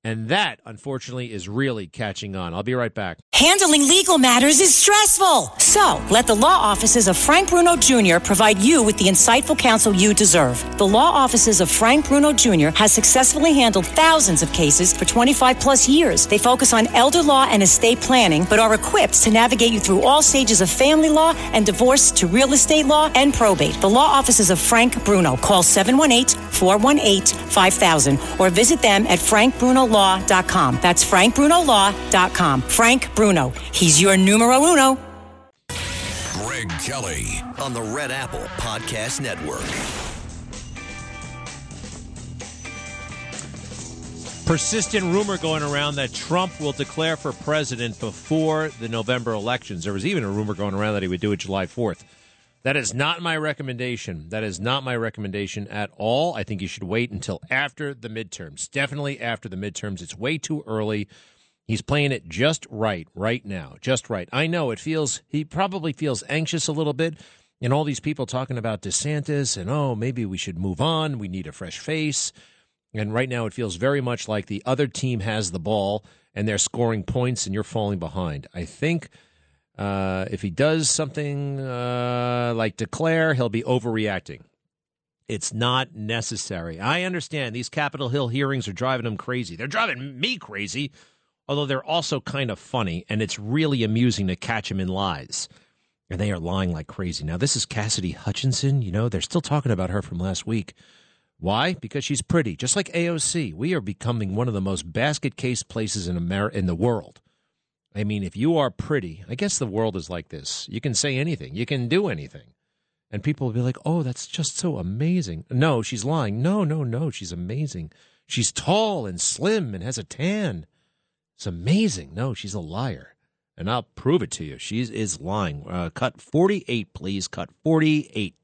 And that, unfortunately, is really catching on. I'll be right back. Handling legal matters is stressful. So let the law offices of Frank Bruno Jr. provide you with the insightful counsel you deserve. The law offices of Frank Bruno Jr. has successfully handled thousands of cases for 25 plus years. They focus on elder law and estate planning, but are equipped to navigate you through all stages of family law and divorce to real estate law and probate. The law offices of Frank Bruno. Call 718 418 5000 or visit them at Frank Bruno frankbrunolaw.com. That's frankbrunolaw.com. Frank Bruno. He's your numero uno. Greg Kelly on the Red Apple Podcast Network. Persistent rumor going around that Trump will declare for president before the November elections. There was even a rumor going around that he would do it July 4th. That is not my recommendation. That is not my recommendation at all. I think you should wait until after the midterms. Definitely after the midterms. It's way too early. He's playing it just right right now. Just right. I know it feels he probably feels anxious a little bit and all these people talking about DeSantis and oh, maybe we should move on. We need a fresh face. And right now it feels very much like the other team has the ball and they're scoring points and you're falling behind. I think uh, if he does something uh, like declare, he'll be overreacting. It's not necessary. I understand these Capitol Hill hearings are driving him crazy. They're driving me crazy, although they're also kind of funny, and it's really amusing to catch him in lies. And they are lying like crazy. Now, this is Cassidy Hutchinson. You know, they're still talking about her from last week. Why? Because she's pretty, just like AOC. We are becoming one of the most basket case places in America in the world. I mean, if you are pretty, I guess the world is like this. You can say anything, you can do anything. And people will be like, oh, that's just so amazing. No, she's lying. No, no, no, she's amazing. She's tall and slim and has a tan. It's amazing. No, she's a liar. And I'll prove it to you. She is lying. Uh, cut 48, please. Cut 48.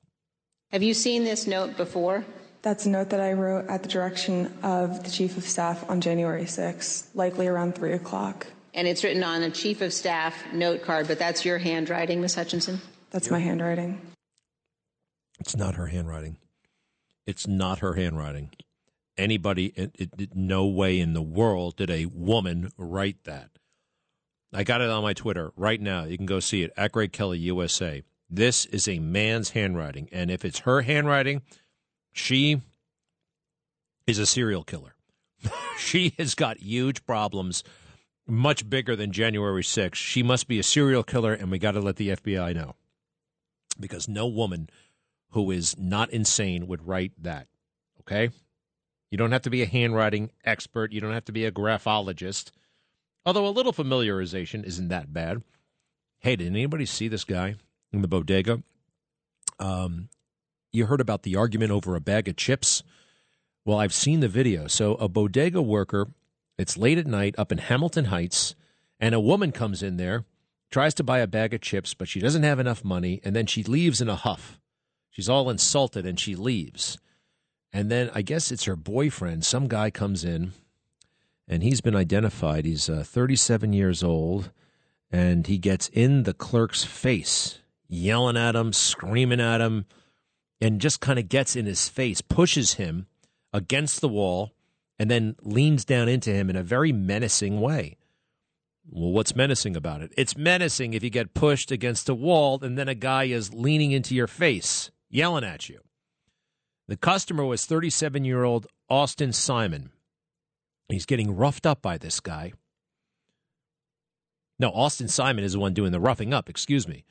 Have you seen this note before? That's a note that I wrote at the direction of the Chief of Staff on January 6th, likely around 3 o'clock. And it's written on a chief of staff note card, but that's your handwriting, Ms. Hutchinson? That's my handwriting. It's not her handwriting. It's not her handwriting. Anybody, it, it, no way in the world did a woman write that. I got it on my Twitter right now. You can go see it at Greg Kelly USA. This is a man's handwriting, and if it's her handwriting, she is a serial killer. [laughs] she has got huge problems, much bigger than January 6th. She must be a serial killer, and we got to let the FBI know because no woman who is not insane would write that. Okay? You don't have to be a handwriting expert, you don't have to be a graphologist. Although a little familiarization isn't that bad. Hey, did anybody see this guy in the bodega? Um, you heard about the argument over a bag of chips? Well, I've seen the video. So, a bodega worker, it's late at night up in Hamilton Heights, and a woman comes in there, tries to buy a bag of chips, but she doesn't have enough money, and then she leaves in a huff. She's all insulted and she leaves. And then I guess it's her boyfriend. Some guy comes in, and he's been identified. He's uh, 37 years old, and he gets in the clerk's face, yelling at him, screaming at him, and just kind of gets in his face, pushes him against the wall, and then leans down into him in a very menacing way. Well, what's menacing about it? It's menacing if you get pushed against a wall and then a guy is leaning into your face, yelling at you. The customer was 37 year old Austin Simon. He's getting roughed up by this guy. No, Austin Simon is the one doing the roughing up, excuse me.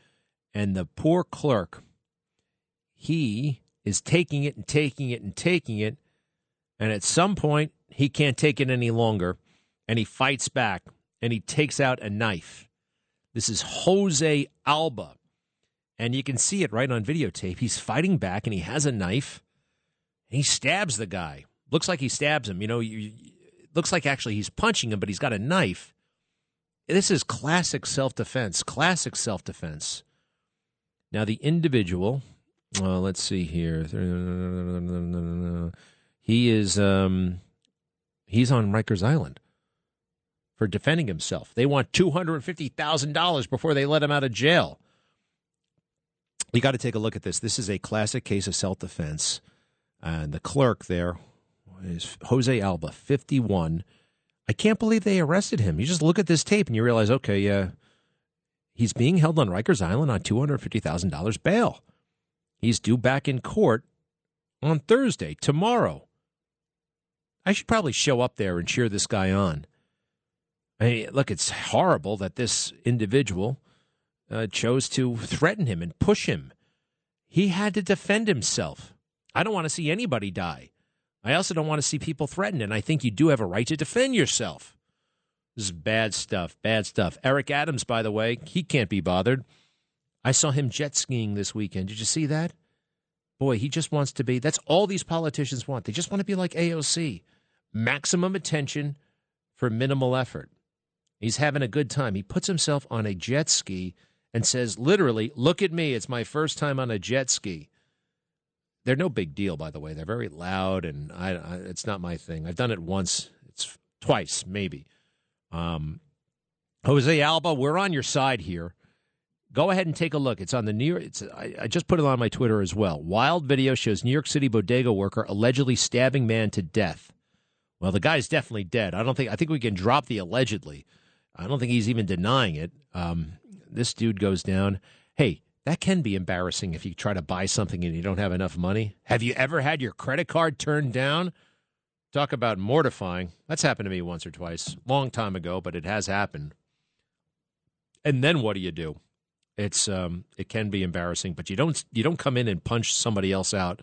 And the poor clerk, he is taking it and taking it and taking it. And at some point, he can't take it any longer. And he fights back and he takes out a knife. This is Jose Alba. And you can see it right on videotape. He's fighting back and he has a knife. And he stabs the guy. Looks like he stabs him. You know, you, looks like actually he's punching him, but he's got a knife. This is classic self defense. Classic self defense. Now, the individual, uh, let's see here. He is um, he's on Rikers Island for defending himself. They want $250,000 before they let him out of jail. You got to take a look at this. This is a classic case of self defense. And the clerk there is Jose Alba, 51. I can't believe they arrested him. You just look at this tape and you realize, okay, yeah, he's being held on Rikers Island on $250,000 bail. He's due back in court on Thursday, tomorrow. I should probably show up there and cheer this guy on. I mean, look, it's horrible that this individual uh, chose to threaten him and push him. He had to defend himself. I don't want to see anybody die. I also don't want to see people threatened, and I think you do have a right to defend yourself. This is bad stuff, bad stuff. Eric Adams, by the way, he can't be bothered. I saw him jet skiing this weekend. Did you see that? Boy, he just wants to be. That's all these politicians want. They just want to be like AOC maximum attention for minimal effort. He's having a good time. He puts himself on a jet ski and says, literally, look at me. It's my first time on a jet ski. They're no big deal, by the way. They're very loud, and I, I, it's not my thing. I've done it once, it's twice, maybe. Um, Jose Alba, we're on your side here. Go ahead and take a look. It's on the New York. It's, I, I just put it on my Twitter as well. Wild video shows New York City bodega worker allegedly stabbing man to death. Well, the guy's definitely dead. I don't think. I think we can drop the allegedly. I don't think he's even denying it. Um, this dude goes down. Hey, that can be embarrassing if you try to buy something and you don't have enough money. Have you ever had your credit card turned down? Talk about mortifying. That's happened to me once or twice, long time ago, but it has happened. And then what do you do? It's um, it can be embarrassing, but you don't you don't come in and punch somebody else out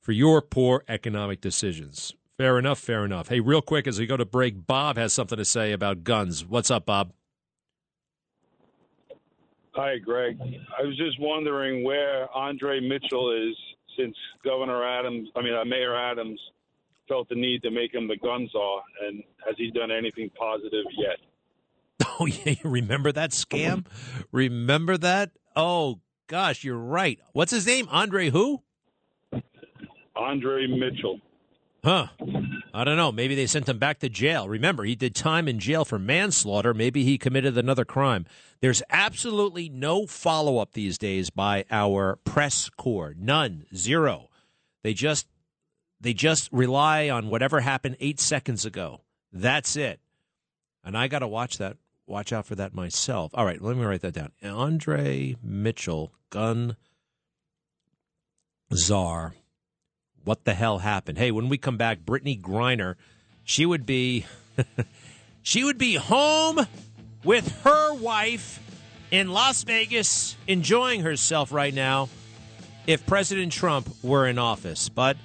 for your poor economic decisions. Fair enough, fair enough. Hey, real quick as we go to break, Bob has something to say about guns. What's up, Bob? Hi, Greg. I was just wondering where Andre Mitchell is since Governor Adams, I mean, uh, Mayor Adams, felt the need to make him the gun czar, and has he done anything positive yet? [laughs] Oh, yeah. Remember that scam? Remember that? Oh, gosh, you're right. What's his name? Andre who? Andre Mitchell. Huh. I don't know. Maybe they sent him back to jail. Remember, he did time in jail for manslaughter. Maybe he committed another crime. There's absolutely no follow up these days by our press corps. None. Zero. They just they just rely on whatever happened eight seconds ago. That's it. And I got to watch that. Watch out for that myself. All right, let me write that down. Andre Mitchell, gun czar what the hell happened. Hey, when we come back, Brittney Griner, she would be [laughs] she would be home with her wife in Las Vegas enjoying herself right now if President Trump were in office. But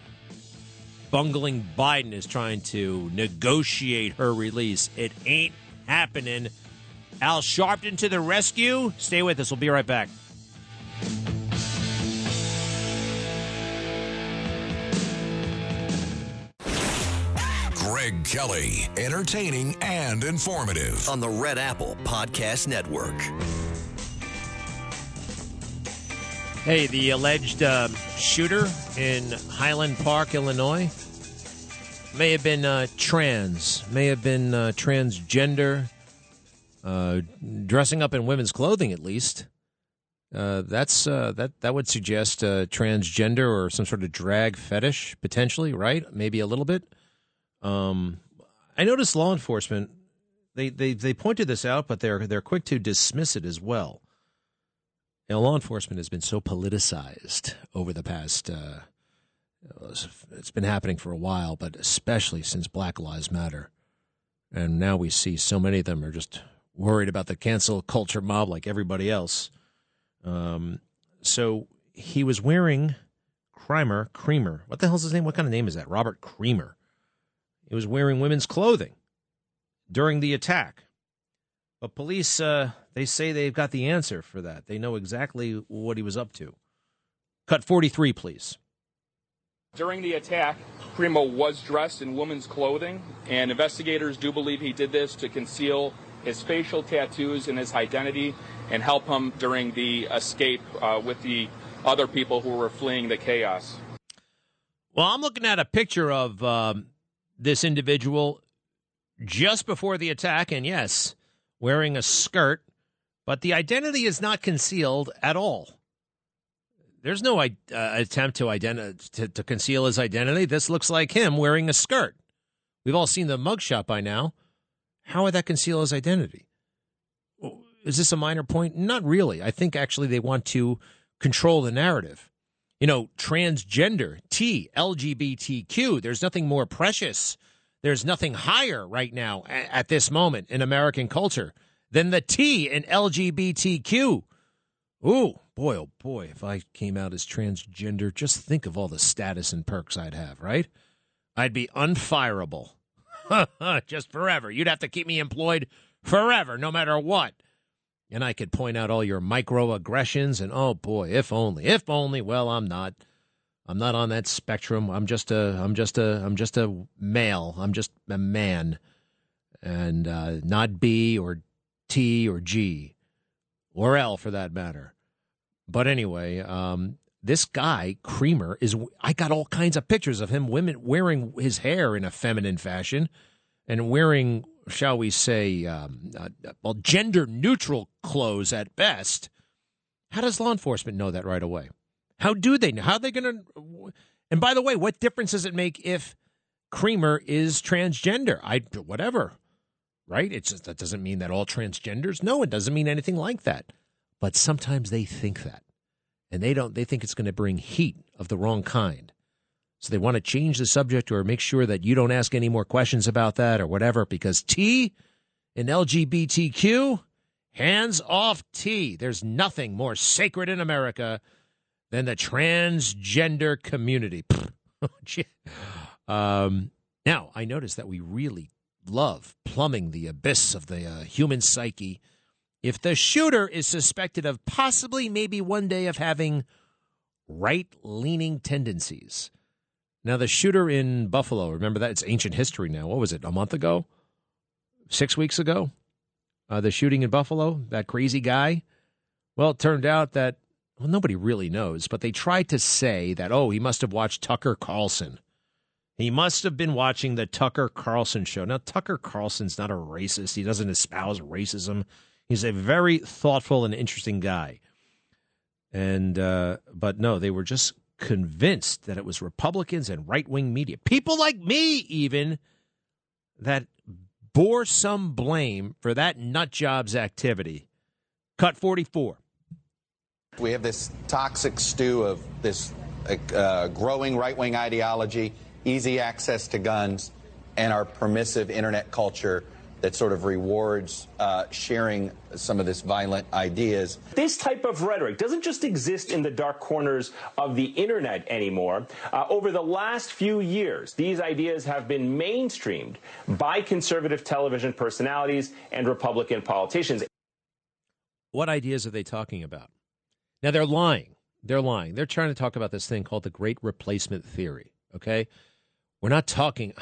bungling Biden is trying to negotiate her release. It ain't happening. Al Sharpton to the rescue. Stay with us. We'll be right back. Greg Kelly, entertaining and informative. On the Red Apple Podcast Network. Hey, the alleged uh, shooter in Highland Park, Illinois, may have been uh, trans, may have been uh, transgender, uh, dressing up in women's clothing at least. Uh, that's uh, that that would suggest transgender or some sort of drag fetish potentially, right? Maybe a little bit. Um, I noticed law enforcement they, they they pointed this out, but they're they're quick to dismiss it as well. Law enforcement has been so politicized over the past. Uh, it's been happening for a while, but especially since Black Lives Matter, and now we see so many of them are just worried about the cancel culture mob like everybody else. Um, so he was wearing Crimer, Creamer. What the hell's his name? What kind of name is that? Robert Creamer. He was wearing women's clothing during the attack. But police, uh, they say they've got the answer for that. They know exactly what he was up to. Cut 43, please. During the attack, Crimo was dressed in women's clothing, and investigators do believe he did this to conceal his facial tattoos and his identity and help him during the escape uh, with the other people who were fleeing the chaos. Well, I'm looking at a picture of um, this individual just before the attack, and yes, wearing a skirt, but the identity is not concealed at all. There's no uh, attempt to, identi- to, to conceal his identity. This looks like him wearing a skirt. We've all seen the mugshot by now. How would that conceal his identity? Is this a minor point? Not really. I think actually they want to control the narrative you know, transgender, T, LGBTQ. There's nothing more precious. There's nothing higher right now at this moment in American culture than the T in LGBTQ. Ooh, boy, oh boy, if I came out as transgender, just think of all the status and perks I'd have, right? I'd be unfireable. [laughs] just forever. You'd have to keep me employed forever, no matter what and I could point out all your microaggressions and oh boy, if only, if only. Well, I'm not. I'm not on that spectrum. I'm just a I'm just a I'm just a male. I'm just a man. And uh, not B or T or G or L for that matter. But anyway, um, this guy Creamer is I got all kinds of pictures of him women wearing his hair in a feminine fashion and wearing shall we say, um, uh, well, gender neutral clothes at best. How does law enforcement know that right away? How do they know? How are they going to? And by the way, what difference does it make if Creamer is transgender? I whatever, right? It's just, that doesn't mean that all transgenders. No, it doesn't mean anything like that. But sometimes they think that, and they don't. They think it's going to bring heat of the wrong kind. So they want to change the subject or make sure that you don't ask any more questions about that or whatever because T in LGBTQ, hands off T. There's nothing more sacred in America than the transgender community. [laughs] um, now, I notice that we really love plumbing the abyss of the uh, human psyche. If the shooter is suspected of possibly, maybe one day, of having right leaning tendencies, now, the shooter in Buffalo, remember that? It's ancient history now. What was it, a month ago? Six weeks ago? Uh, the shooting in Buffalo, that crazy guy? Well, it turned out that, well, nobody really knows, but they tried to say that, oh, he must have watched Tucker Carlson. He must have been watching the Tucker Carlson show. Now, Tucker Carlson's not a racist. He doesn't espouse racism. He's a very thoughtful and interesting guy. And uh, but no, they were just convinced that it was Republicans and right wing media, people like me, even that bore some blame for that nut job's activity. Cut forty four. We have this toxic stew of this uh, growing right wing ideology, easy access to guns, and our permissive internet culture that sort of rewards uh, sharing some of this violent ideas. This type of rhetoric doesn't just exist in the dark corners of the internet anymore. Uh, over the last few years, these ideas have been mainstreamed by conservative television personalities and Republican politicians. What ideas are they talking about? Now, they're lying. They're lying. They're trying to talk about this thing called the Great Replacement Theory, okay? We're not talking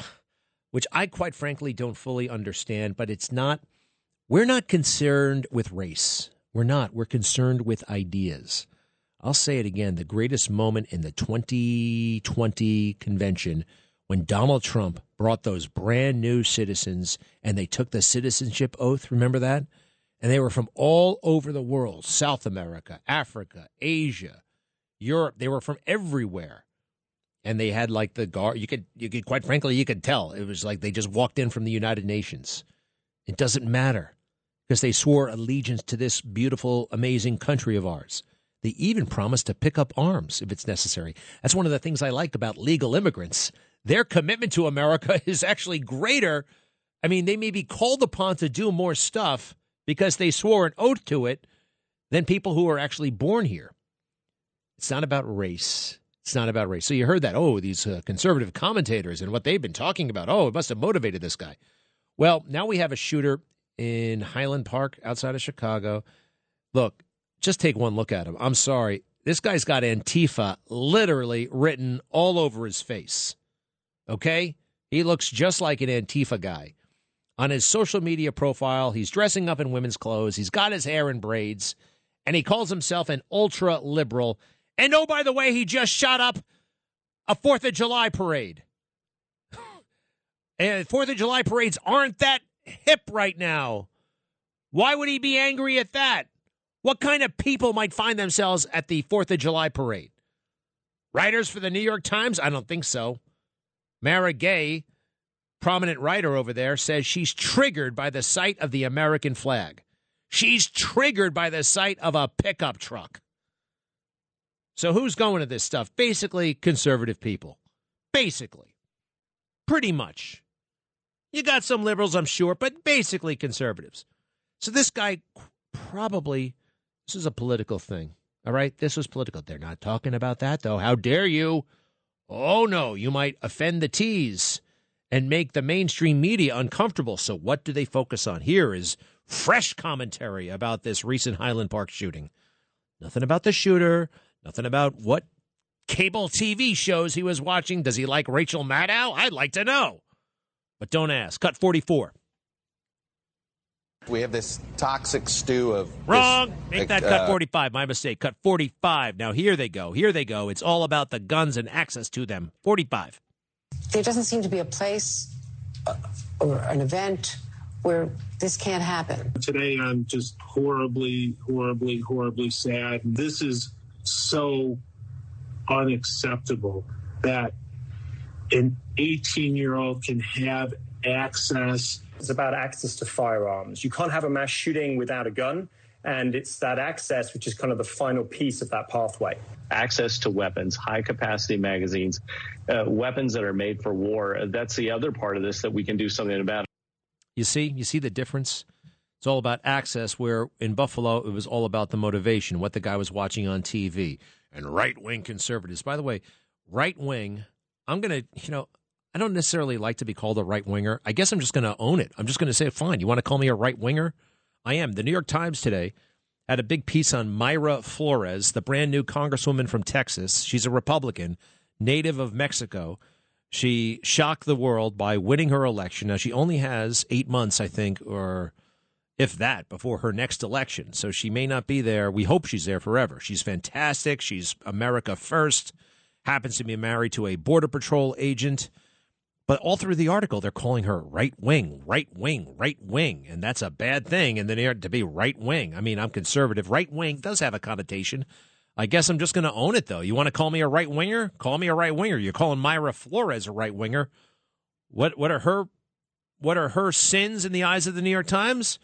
which I quite frankly don't fully understand, but it's not, we're not concerned with race. We're not. We're concerned with ideas. I'll say it again the greatest moment in the 2020 convention when Donald Trump brought those brand new citizens and they took the citizenship oath. Remember that? And they were from all over the world South America, Africa, Asia, Europe. They were from everywhere and they had like the guard. You could, you could, quite frankly, you could tell it was like they just walked in from the United Nations. It doesn't matter because they swore allegiance to this beautiful, amazing country of ours. They even promised to pick up arms if it's necessary. That's one of the things I like about legal immigrants. Their commitment to America [laughs] is actually greater. I mean, they may be called upon to do more stuff because they swore an oath to it than people who are actually born here. It's not about race. It's not about race. So you heard that. Oh, these uh, conservative commentators and what they've been talking about. Oh, it must have motivated this guy. Well, now we have a shooter in Highland Park outside of Chicago. Look, just take one look at him. I'm sorry. This guy's got Antifa literally written all over his face. Okay? He looks just like an Antifa guy. On his social media profile, he's dressing up in women's clothes, he's got his hair in braids, and he calls himself an ultra liberal. And oh, by the way, he just shot up a Fourth of July parade. and Fourth of July parades aren't that hip right now. Why would he be angry at that? What kind of people might find themselves at the Fourth of July parade? Writers for the New York Times? I don't think so. Mara Gay, prominent writer over there, says she's triggered by the sight of the American flag. She's triggered by the sight of a pickup truck. So who's going to this stuff? Basically, conservative people. Basically. Pretty much. You got some liberals, I'm sure, but basically conservatives. So this guy probably, this is a political thing. All right? This was political. They're not talking about that, though. How dare you? Oh, no, you might offend the T's and make the mainstream media uncomfortable. So what do they focus on? Here is fresh commentary about this recent Highland Park shooting. Nothing about the shooter, Nothing about what cable TV shows he was watching. Does he like Rachel Maddow? I'd like to know. But don't ask. Cut 44. We have this toxic stew of. Wrong. This, Make that uh, cut 45. My mistake. Cut 45. Now, here they go. Here they go. It's all about the guns and access to them. 45. There doesn't seem to be a place uh, or an event where this can't happen. Today, I'm just horribly, horribly, horribly sad. This is so unacceptable that an 18 year old can have access. It's about access to firearms. You can't have a mass shooting without a gun. And it's that access which is kind of the final piece of that pathway. Access to weapons, high capacity magazines, uh, weapons that are made for war. That's the other part of this that we can do something about. You see, you see the difference? It's all about access, where in Buffalo, it was all about the motivation, what the guy was watching on TV. And right wing conservatives. By the way, right wing, I'm going to, you know, I don't necessarily like to be called a right winger. I guess I'm just going to own it. I'm just going to say, fine, you want to call me a right winger? I am. The New York Times today had a big piece on Mayra Flores, the brand new congresswoman from Texas. She's a Republican, native of Mexico. She shocked the world by winning her election. Now, she only has eight months, I think, or if that, before her next election. So she may not be there. We hope she's there forever. She's fantastic. She's America first. Happens to be married to a Border Patrol agent. But all through the article, they're calling her right wing, right wing, right wing, and that's a bad thing. And then to be right wing. I mean, I'm conservative. Right wing does have a connotation. I guess I'm just going to own it, though. You want to call me a right winger? Call me a right winger. You're calling Mayra Flores a right winger. What what are her what are her sins in the eyes of the New York Times?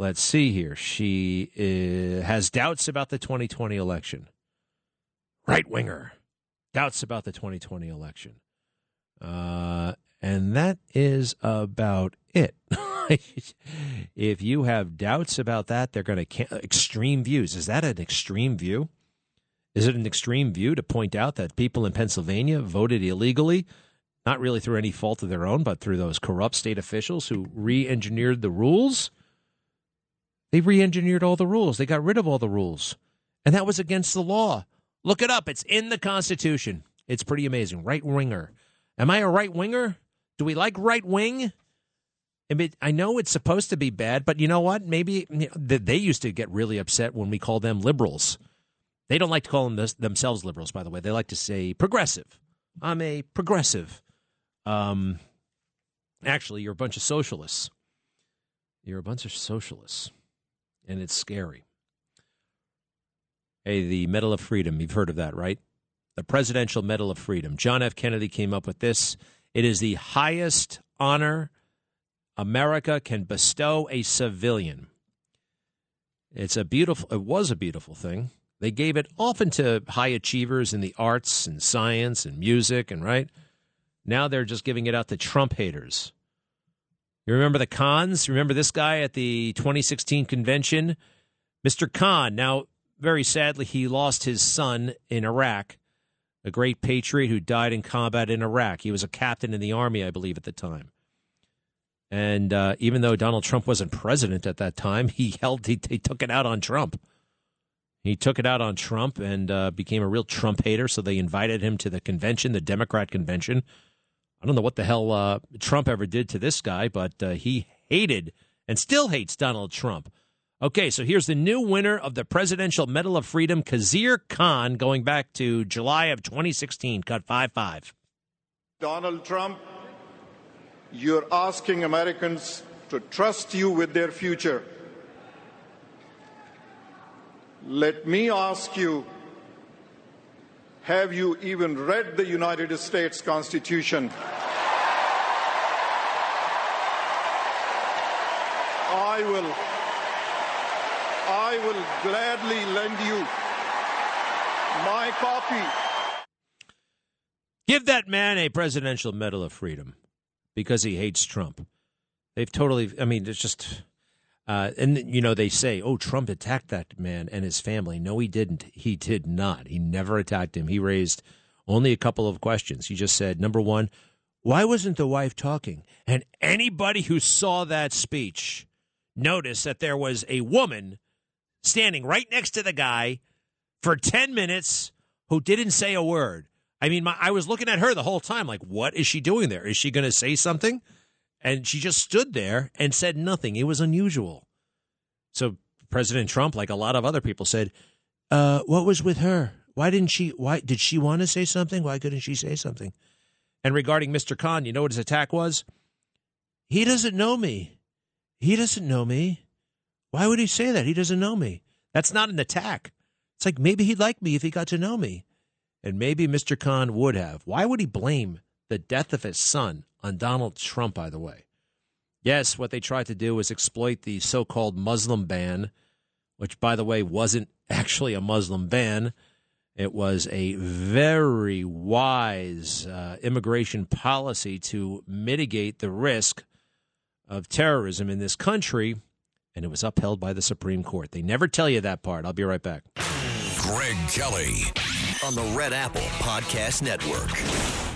Let's see here. She uh, has doubts about the 2020 election. Right winger. Doubts about the 2020 election. Uh, and that is about it. [laughs] if you have doubts about that, they're going to extreme views. Is that an extreme view? Is it an extreme view to point out that people in Pennsylvania voted illegally, not really through any fault of their own, but through those corrupt state officials who re engineered the rules? They re engineered all the rules, they got rid of all the rules. And that was against the law. Look it up, it's in the Constitution. It's pretty amazing. Right winger. Am I a right winger? Do we like right wing? I mean, I know it's supposed to be bad, but you know what? Maybe they used to get really upset when we call them liberals. They don't like to call them this, themselves liberals, by the way. They like to say progressive. I'm a progressive. Um, actually, you're a bunch of socialists. You're a bunch of socialists, and it's scary. Hey, the Medal of Freedom, you've heard of that, right? the Presidential Medal of Freedom. John F. Kennedy came up with this. It is the highest honor America can bestow a civilian. It's a beautiful it was a beautiful thing. They gave it often to high achievers in the arts and science and music and right. Now they're just giving it out to Trump haters. You remember the Khans? Remember this guy at the 2016 convention? Mr. Khan. Now, very sadly, he lost his son in Iraq a great patriot who died in combat in Iraq. He was a captain in the army, I believe, at the time. And uh, even though Donald Trump wasn't president at that time, [laughs] he held he, he, took it out on Trump. He took it out on Trump and uh, became a real Trump hater. So they invited him to the convention, the Democrat convention. I don't know what the hell uh, Trump ever did to this guy, but uh, he hated and still hates Donald Trump. Okay, so here's the new winner of the Presidential Medal of Freedom, Khizr Khan, going back to July of 2016. Cut 5 5. Donald Trump, you're asking Americans to trust you with their future. Let me ask you have you even read the United States Constitution? I will I will gladly lend you my copy. Give that man a Presidential Medal of Freedom because he hates Trump. They've totally, I mean, it's just, uh, and you know, they say, oh, Trump attacked that man and his family. No, he didn't. He did not. He never attacked him. He raised only a couple of questions. He just said, number one, why wasn't the wife talking? And anybody who saw that speech noticed that there was a woman standing right next to the guy for 10 minutes who didn't say a word. I mean, my, I was looking at her the whole time, like, what is she doing there? Is she going to say something? And she just stood there and said nothing. It was unusual. So President Trump, like a lot of other people, said, uh, "What was with her? Why didn't she? Why did she want to say something? Why couldn't she say something?" And regarding Mr. Khan, you know what his attack was? He doesn't know me. He doesn't know me. Why would he say that? He doesn't know me. That's not an attack. It's like maybe he'd like me if he got to know me. And maybe Mr. Khan would have. Why would he blame the death of his son on Donald Trump, by the way? Yes, what they tried to do was exploit the so called Muslim ban, which, by the way, wasn't [laughs] actually a Muslim ban. It was a very wise uh, immigration policy to mitigate the risk of terrorism in this country and it was upheld by the Supreme Court. They never tell you that part. I'll be right back. Greg Kelly on the Red Apple Podcast Network.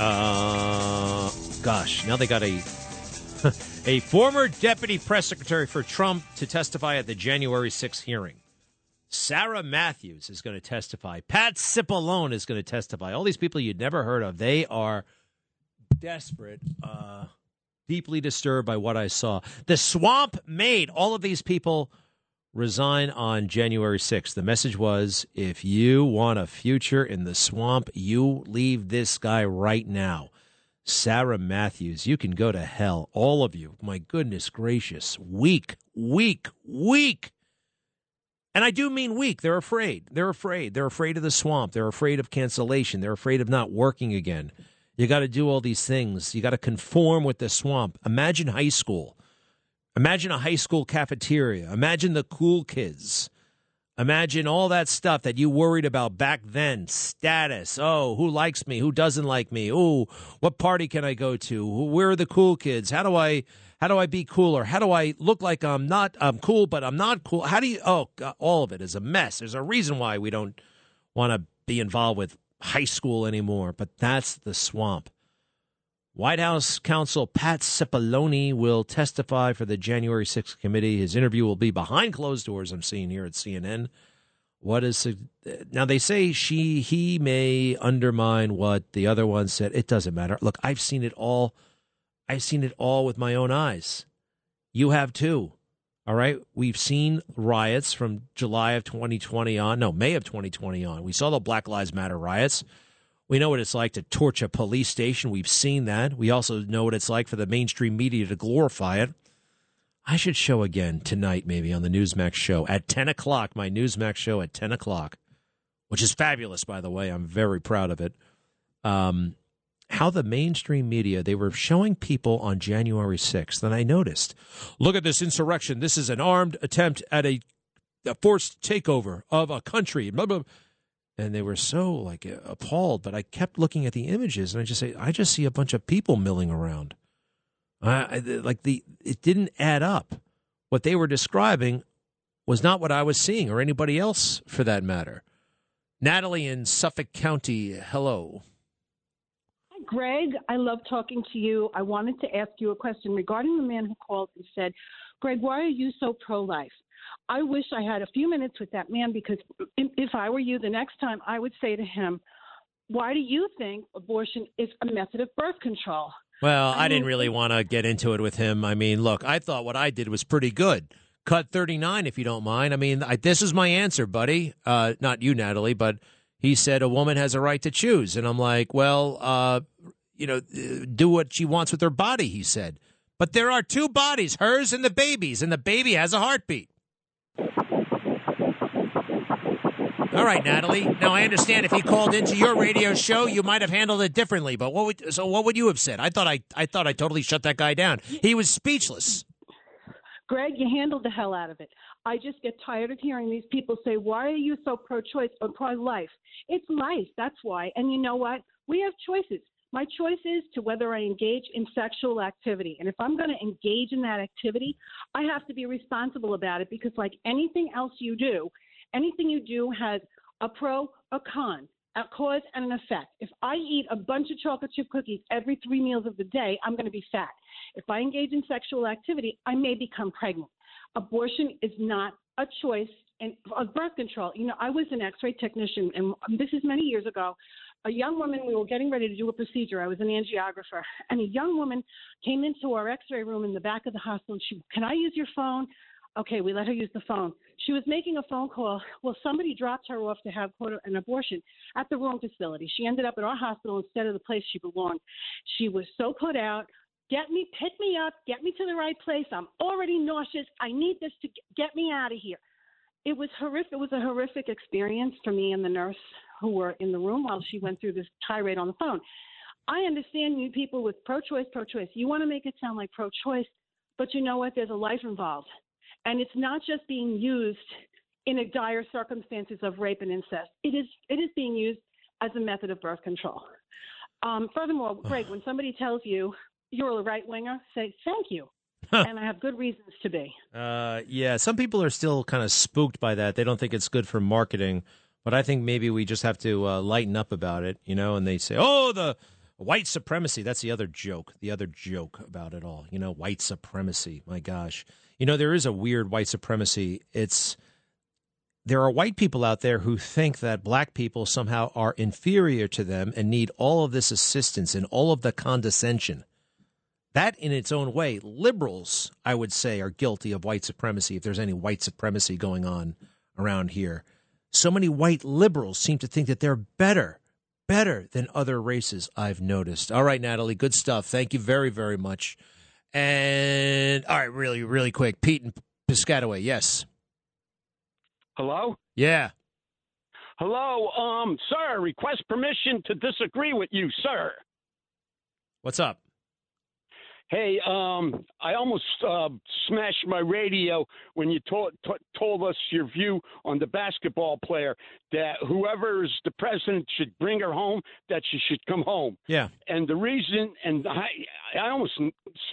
Uh, gosh, now they got a [laughs] a former deputy press secretary for Trump to testify at the January 6th hearing. Sarah Matthews is going to testify. Pat Cipollone is going to testify. All these people you'd never heard of. They are desperate. Uh, deeply disturbed by what I saw. The swamp made all of these people resign on January 6th. The message was if you want a future in the swamp, you leave this guy right now. Sarah Matthews, you can go to hell. All of you. My goodness gracious. Weak, weak, weak. And I do mean weak. They're afraid. They're afraid. They're afraid of the swamp. They're afraid of cancellation. They're afraid of not working again. You got to do all these things. You got to conform with the swamp. Imagine high school. Imagine a high school cafeteria. Imagine the cool kids. Imagine all that stuff that you worried about back then. Status. Oh, who likes me? Who doesn't like me? Oh, what party can I go to? Where are the cool kids? How do I how do I be cooler? How do I look like I'm not I'm cool but I'm not cool? How do you Oh, God, all of it is a mess. There's a reason why we don't want to be involved with high school anymore, but that's the swamp. White House counsel Pat Cipollone will testify for the January 6th committee. His interview will be behind closed doors. I'm seeing here at CNN. What is now? They say she he may undermine what the other one said. It doesn't matter. Look, I've seen it all. I've seen it all with my own eyes. You have too. All right. We've seen riots from July of 2020 on. No, May of 2020 on. We saw the Black Lives Matter riots. We know what it's like to torch a police station. We've seen that. We also know what it's like for the mainstream media to glorify it. I should show again tonight, maybe on the Newsmax show at 10 o'clock, my Newsmax show at 10 o'clock, which is fabulous, by the way. I'm very proud of it. Um, how the mainstream media, they were showing people on January 6th, and I noticed, look at this insurrection. This is an armed attempt at a, a forced takeover of a country. Blah, blah and they were so like appalled. But I kept looking at the images, and I just say, I just see a bunch of people milling around. I, like the it didn't add up. What they were describing was not what I was seeing, or anybody else for that matter. Natalie in Suffolk County, hello. Hi, Greg. I love talking to you. I wanted to ask you a question regarding the man who called and said, Greg, why are you so pro life? I wish I had a few minutes with that man because if I were you, the next time I would say to him, Why do you think abortion is a method of birth control? Well, I, I didn't really want to get into it with him. I mean, look, I thought what I did was pretty good. Cut 39, if you don't mind. I mean, I, this is my answer, buddy. Uh, not you, Natalie, but he said a woman has a right to choose. And I'm like, well, uh, you know, do what she wants with her body, he said. But there are two bodies, hers and the baby's, and the baby has a heartbeat. All right, Natalie. Now I understand if he called into your radio show, you might have handled it differently. But what would so what would you have said? I thought I I thought I totally shut that guy down. He was speechless. Greg, you handled the hell out of it. I just get tired of hearing these people say, "Why are you so pro-choice or pro-life?" It's life. That's why. And you know what? We have choices. My choice is to whether I engage in sexual activity. And if I'm going to engage in that activity, I have to be responsible about it because, like anything else you do, anything you do has a pro, a con, a cause, and an effect. If I eat a bunch of chocolate chip cookies every three meals of the day, I'm going to be fat. If I engage in sexual activity, I may become pregnant. Abortion is not a choice in, of birth control. You know, I was an X-ray technician, and this is many years ago. A young woman, we were getting ready to do a procedure. I was an angiographer, [laughs] and a young woman came into our X-ray room in the back of the hospital. And she, can I use your phone? Okay, we let her use the phone. She was making a phone call. Well, somebody dropped her off to have quote, an abortion at the wrong facility. She ended up at our hospital instead of the place she belonged. She was so put out. Get me, pick me up, get me to the right place. I'm already nauseous. I need this to get me out of here. It was horrific. It was a horrific experience for me and the nurse who were in the room while she went through this tirade on the phone. I understand you people with pro choice, pro choice. You want to make it sound like pro choice, but you know what? There's a life involved. And it's not just being used in a dire circumstances of rape and incest. It is it is being used as a method of birth control. Um, furthermore, Greg, when somebody tells you you're a right winger, say thank you. and I have good reasons to be. Uh, yeah, some people are still kind of spooked by that. They don't think it's good for marketing, but I think maybe we just have to uh, lighten up about it, you know. And they say, "Oh, the white supremacy." That's the other joke. The other joke about it all, you know, white supremacy. My gosh, you know, there is a weird white supremacy. It's there are white people out there who think that black people somehow are inferior to them and need all of this assistance and all of the condescension. That, in its own way, liberals, I would say, are guilty of white supremacy if there's any white supremacy going on around here. So many white liberals seem to think that they're better, better than other races, I've noticed. All right, Natalie, good stuff. Thank you very, very much. And, all right, really, really quick. Pete and Piscataway, yes. Hello? Yeah. Hello, um, sir, request permission to disagree with you, sir. What's up? Hey, um, I almost uh, smashed my radio when you told t- told us your view on the basketball player that whoever is the president should bring her home, that she should come home. Yeah. And the reason, and I, I almost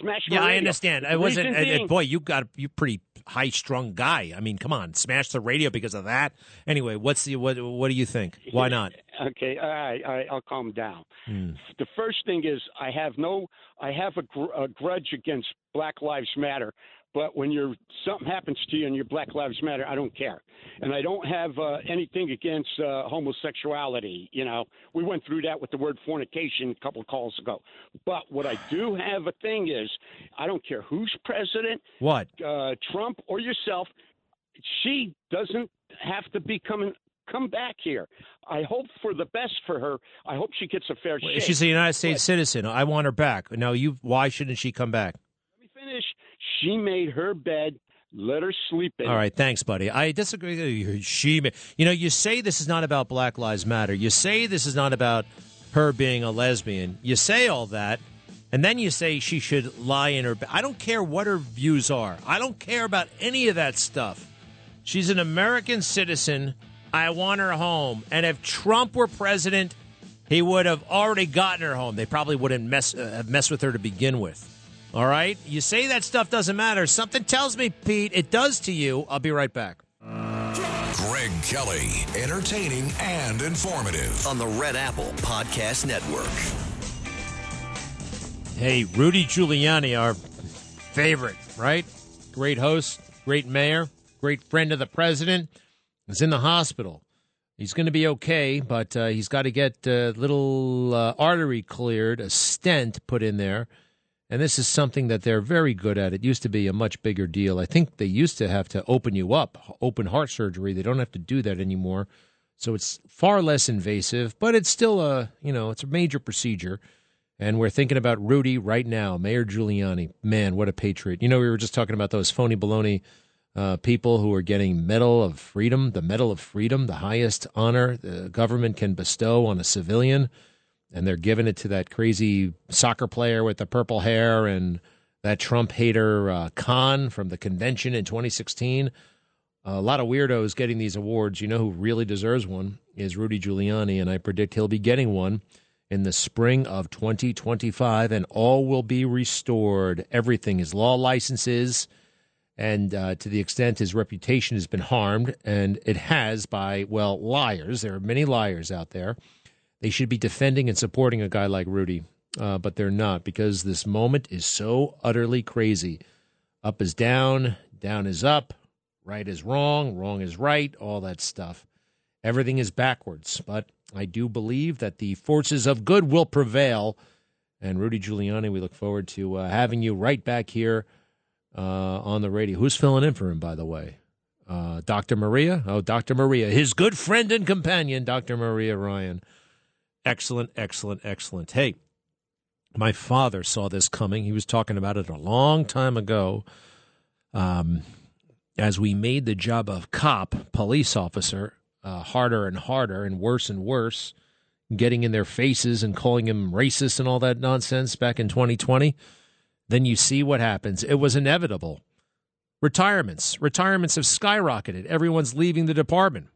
smashed. My Yeah, I radio. understand. I wasn't. being- boy, you got you pretty high strung guy. I mean, come on, smash the radio because of that. Anyway, what's the what? What do you think? Why not? [laughs] Okay, all right, all right, I'll calm down. Hmm. The first thing is I have no, I have a, gr- a grudge against Black Lives Matter, but when you're something happens to you and your Black Lives Matter, I don't care, and I don't have uh, anything against uh, homosexuality. You know, we went through that with the word fornication a couple of calls ago. But what I do have a thing is, I don't care who's president, What? uh, Trump or yourself, she doesn't have to be coming come back here. I hope for the best for her. I hope she gets a fair shake. She's a United States citizen. I want her back. Now, you. Why shouldn't she come back? Finish. She made her bed. Let her sleep in. All right, thanks, buddy. I disagree. She, you know, you say this is not about Black Lives Matter. You say this is not about her being a lesbian. You say all that, and then you say she should lie in her bed. I don't care what her views are. I don't care about any of that stuff. She's an American citizen. I want her home. And if Trump were president, he would have already gotten her home. They probably wouldn't mess uh, have messed with her to begin with. All right? You say that stuff doesn't matter. Something tells me, Pete, it does to you. I'll be right back. Greg Kelly, entertaining and informative. On the Red Apple Podcast Network. Hey, Rudy Giuliani, our favorite, right? Great host, great mayor, great friend of the president, is in the hospital. He's going to be okay, but uh, he's got to get a little uh, artery cleared, a stent put in there. And this is something that they're very good at. It used to be a much bigger deal. I think they used to have to open you up, open heart surgery. They don't have to do that anymore. So it's far less invasive, but it's still a, you know, it's a major procedure. And we're thinking about Rudy right now, Mayor Giuliani. Man, what a patriot. You know, we were just talking about those phony baloney uh, people who are getting Medal of Freedom, the Medal of Freedom, the highest honor the government can bestow on a civilian. And they're giving it to that crazy soccer player with the purple hair and that Trump hater uh, Khan from the convention in 2016. A lot of weirdos getting these awards. You know who really deserves one is Rudy Giuliani, and I predict he'll be getting one in the spring of 2025, and all will be restored. Everything, his law licenses, and uh, to the extent his reputation has been harmed, and it has by, well, liars. There are many liars out there. They should be defending and supporting a guy like Rudy, uh, but they're not because this moment is so utterly crazy. Up is down, down is up, right is wrong, wrong is right, all that stuff. Everything is backwards, but I do believe that the forces of good will prevail. And Rudy Giuliani, we look forward to uh, having you right back here uh, on the radio. Who's filling in for him, by the way? Uh, Dr. Maria? Oh, Dr. Maria. His good friend and companion, Dr. Maria Ryan. Excellent, excellent, excellent. Hey, my father saw this coming. He was talking about it a long time ago. Um, as we made the job of cop, police officer, uh, harder and harder and worse and worse, getting in their faces and calling him racist and all that nonsense back in 2020, then you see what happens. It was inevitable. Retirements. Retirements have skyrocketed. Everyone's leaving the department.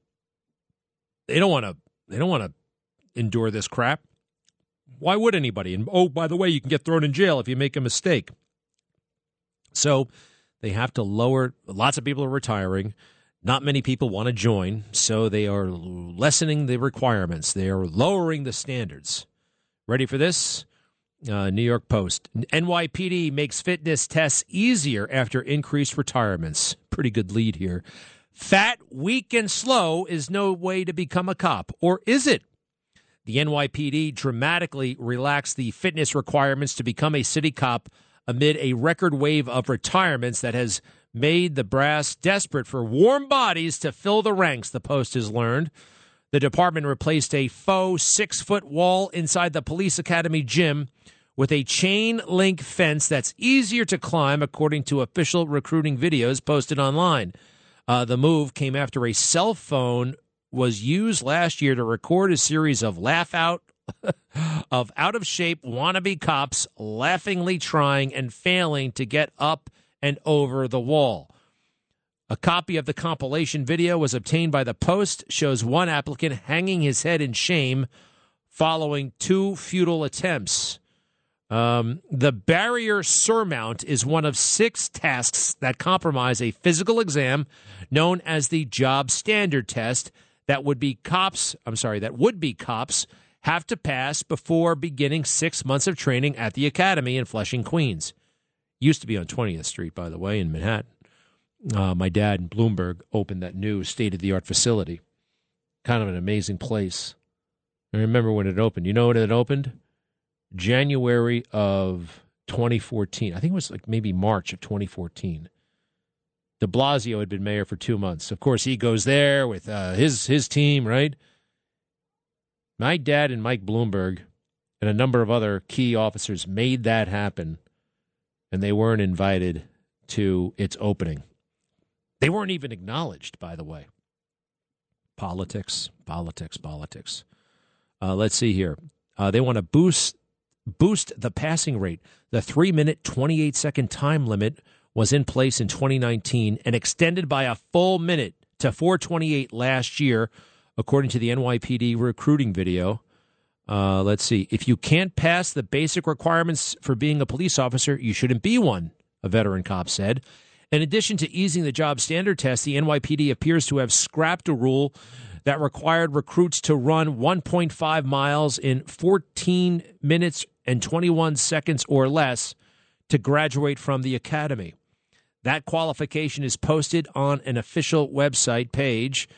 They don't want to they don't want to endure this crap. Why would anybody? And oh, by the way, you can get thrown in jail if you make a mistake. So they have to lower lots of people are retiring. Not many people want to join, so they are lessening the requirements. They are lowering the standards. Ready for this? Uh, New York Post. NYPD makes fitness tests easier after increased retirements. Pretty good lead here. Fat, weak, and slow is no way to become a cop. Or is it? The NYPD dramatically relaxed the fitness requirements to become a city cop amid a record wave of retirements that has made the brass desperate for warm bodies to fill the ranks, the Post has learned. The department replaced a faux six foot wall inside the police academy gym with a chain link fence that's easier to climb, according to official recruiting videos posted online. Uh, the move came after a cell phone was used last year to record a series of laugh out [laughs] of out of shape wannabe cops laughingly trying and failing to get up and over the wall. A copy of the compilation video was obtained by the Post, shows one applicant hanging his head in shame following two futile attempts. Um, the barrier surmount is one of six tasks that compromise a physical exam known as the job standard test that would be cops, I'm sorry, that would be cops have to pass before beginning six months of training at the academy in Flushing, Queens. Used to be on 20th Street, by the way, in Manhattan uh, my dad in Bloomberg opened that new state of the art facility. Kind of an amazing place. I remember when it opened. You know when it opened? January of 2014. I think it was like maybe March of 2014. De Blasio had been mayor for two months. Of course, he goes there with uh, his his team, right? My dad and Mike Bloomberg and a number of other key officers made that happen, and they weren't invited to its opening. They weren't even acknowledged, by the way. Politics, politics, politics. Uh, let's see here. Uh, they want to boost boost the passing rate. The three minute, 28 second time limit was in place in 2019 and extended by a full minute to 428 last year, according to the NYPD recruiting video. Uh, let's see. If you can't pass the basic requirements for being a police officer, you shouldn't be one, a veteran cop said. In addition to easing the job standard test, the NYPD appears to have scrapped a rule that required recruits to run 1.5 miles in 14 minutes and 21 seconds or less to graduate from the academy. That qualification is posted on an official website page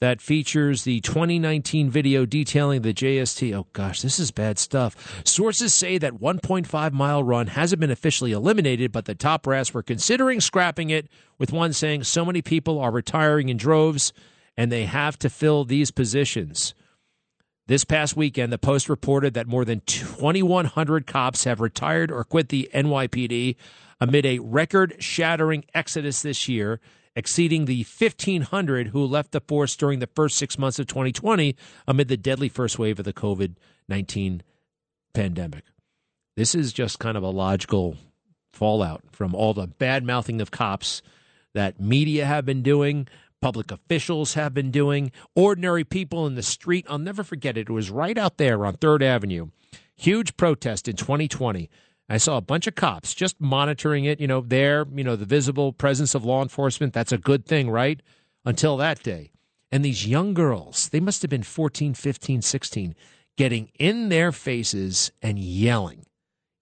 that features the 2019 video detailing the JST. Oh gosh, this is bad stuff. Sources say that 1.5 mile run hasn't been officially eliminated, but the top brass were considering scrapping it, with one saying so many people are retiring in droves and they have to fill these positions. This past weekend, the Post reported that more than 2,100 cops have retired or quit the NYPD amid a record shattering exodus this year exceeding the 1,500 who left the force during the first six months of 2020 amid the deadly first wave of the COVID 19 pandemic. This is just kind of a logical fallout from all the bad mouthing of cops that media have been doing, public officials have been doing, ordinary people in the street. I'll never forget it. It was right out there on 3rd Avenue. Huge protest in 2020 I saw a bunch of cops just monitoring it, you know, there, you know, the visible presence of law enforcement. That's a good thing, right? Until that day. And these young girls, they must have been 14, 15, 16, getting in their faces and yelling,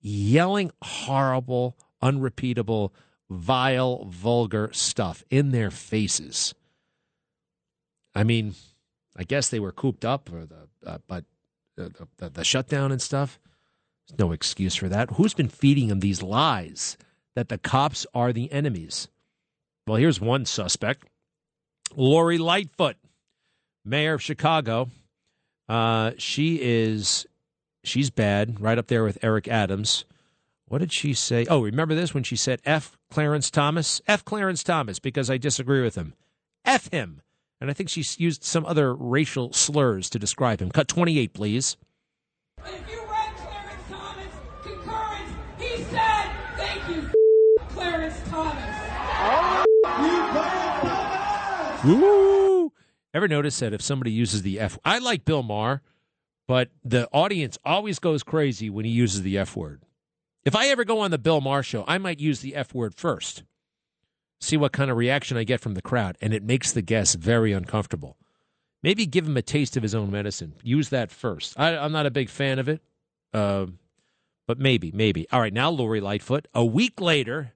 yelling horrible, unrepeatable, vile, vulgar stuff in their faces. I mean, I guess they were cooped up, or the uh, but the, the, the shutdown and stuff. There's no excuse for that. Who's been feeding them these lies that the cops are the enemies? Well, here's one suspect Lori Lightfoot, mayor of Chicago. Uh, she is, she's bad, right up there with Eric Adams. What did she say? Oh, remember this when she said F Clarence Thomas? F Clarence Thomas because I disagree with him. F him. And I think she used some other racial slurs to describe him. Cut 28, please. Woo! Ever notice that if somebody uses the F, I like Bill Maher, but the audience always goes crazy when he uses the F word. If I ever go on the Bill Maher show, I might use the F word first, see what kind of reaction I get from the crowd, and it makes the guests very uncomfortable. Maybe give him a taste of his own medicine. Use that first. I, am not a big fan of it, uh, but maybe, maybe. All right, now Lori Lightfoot. A week later,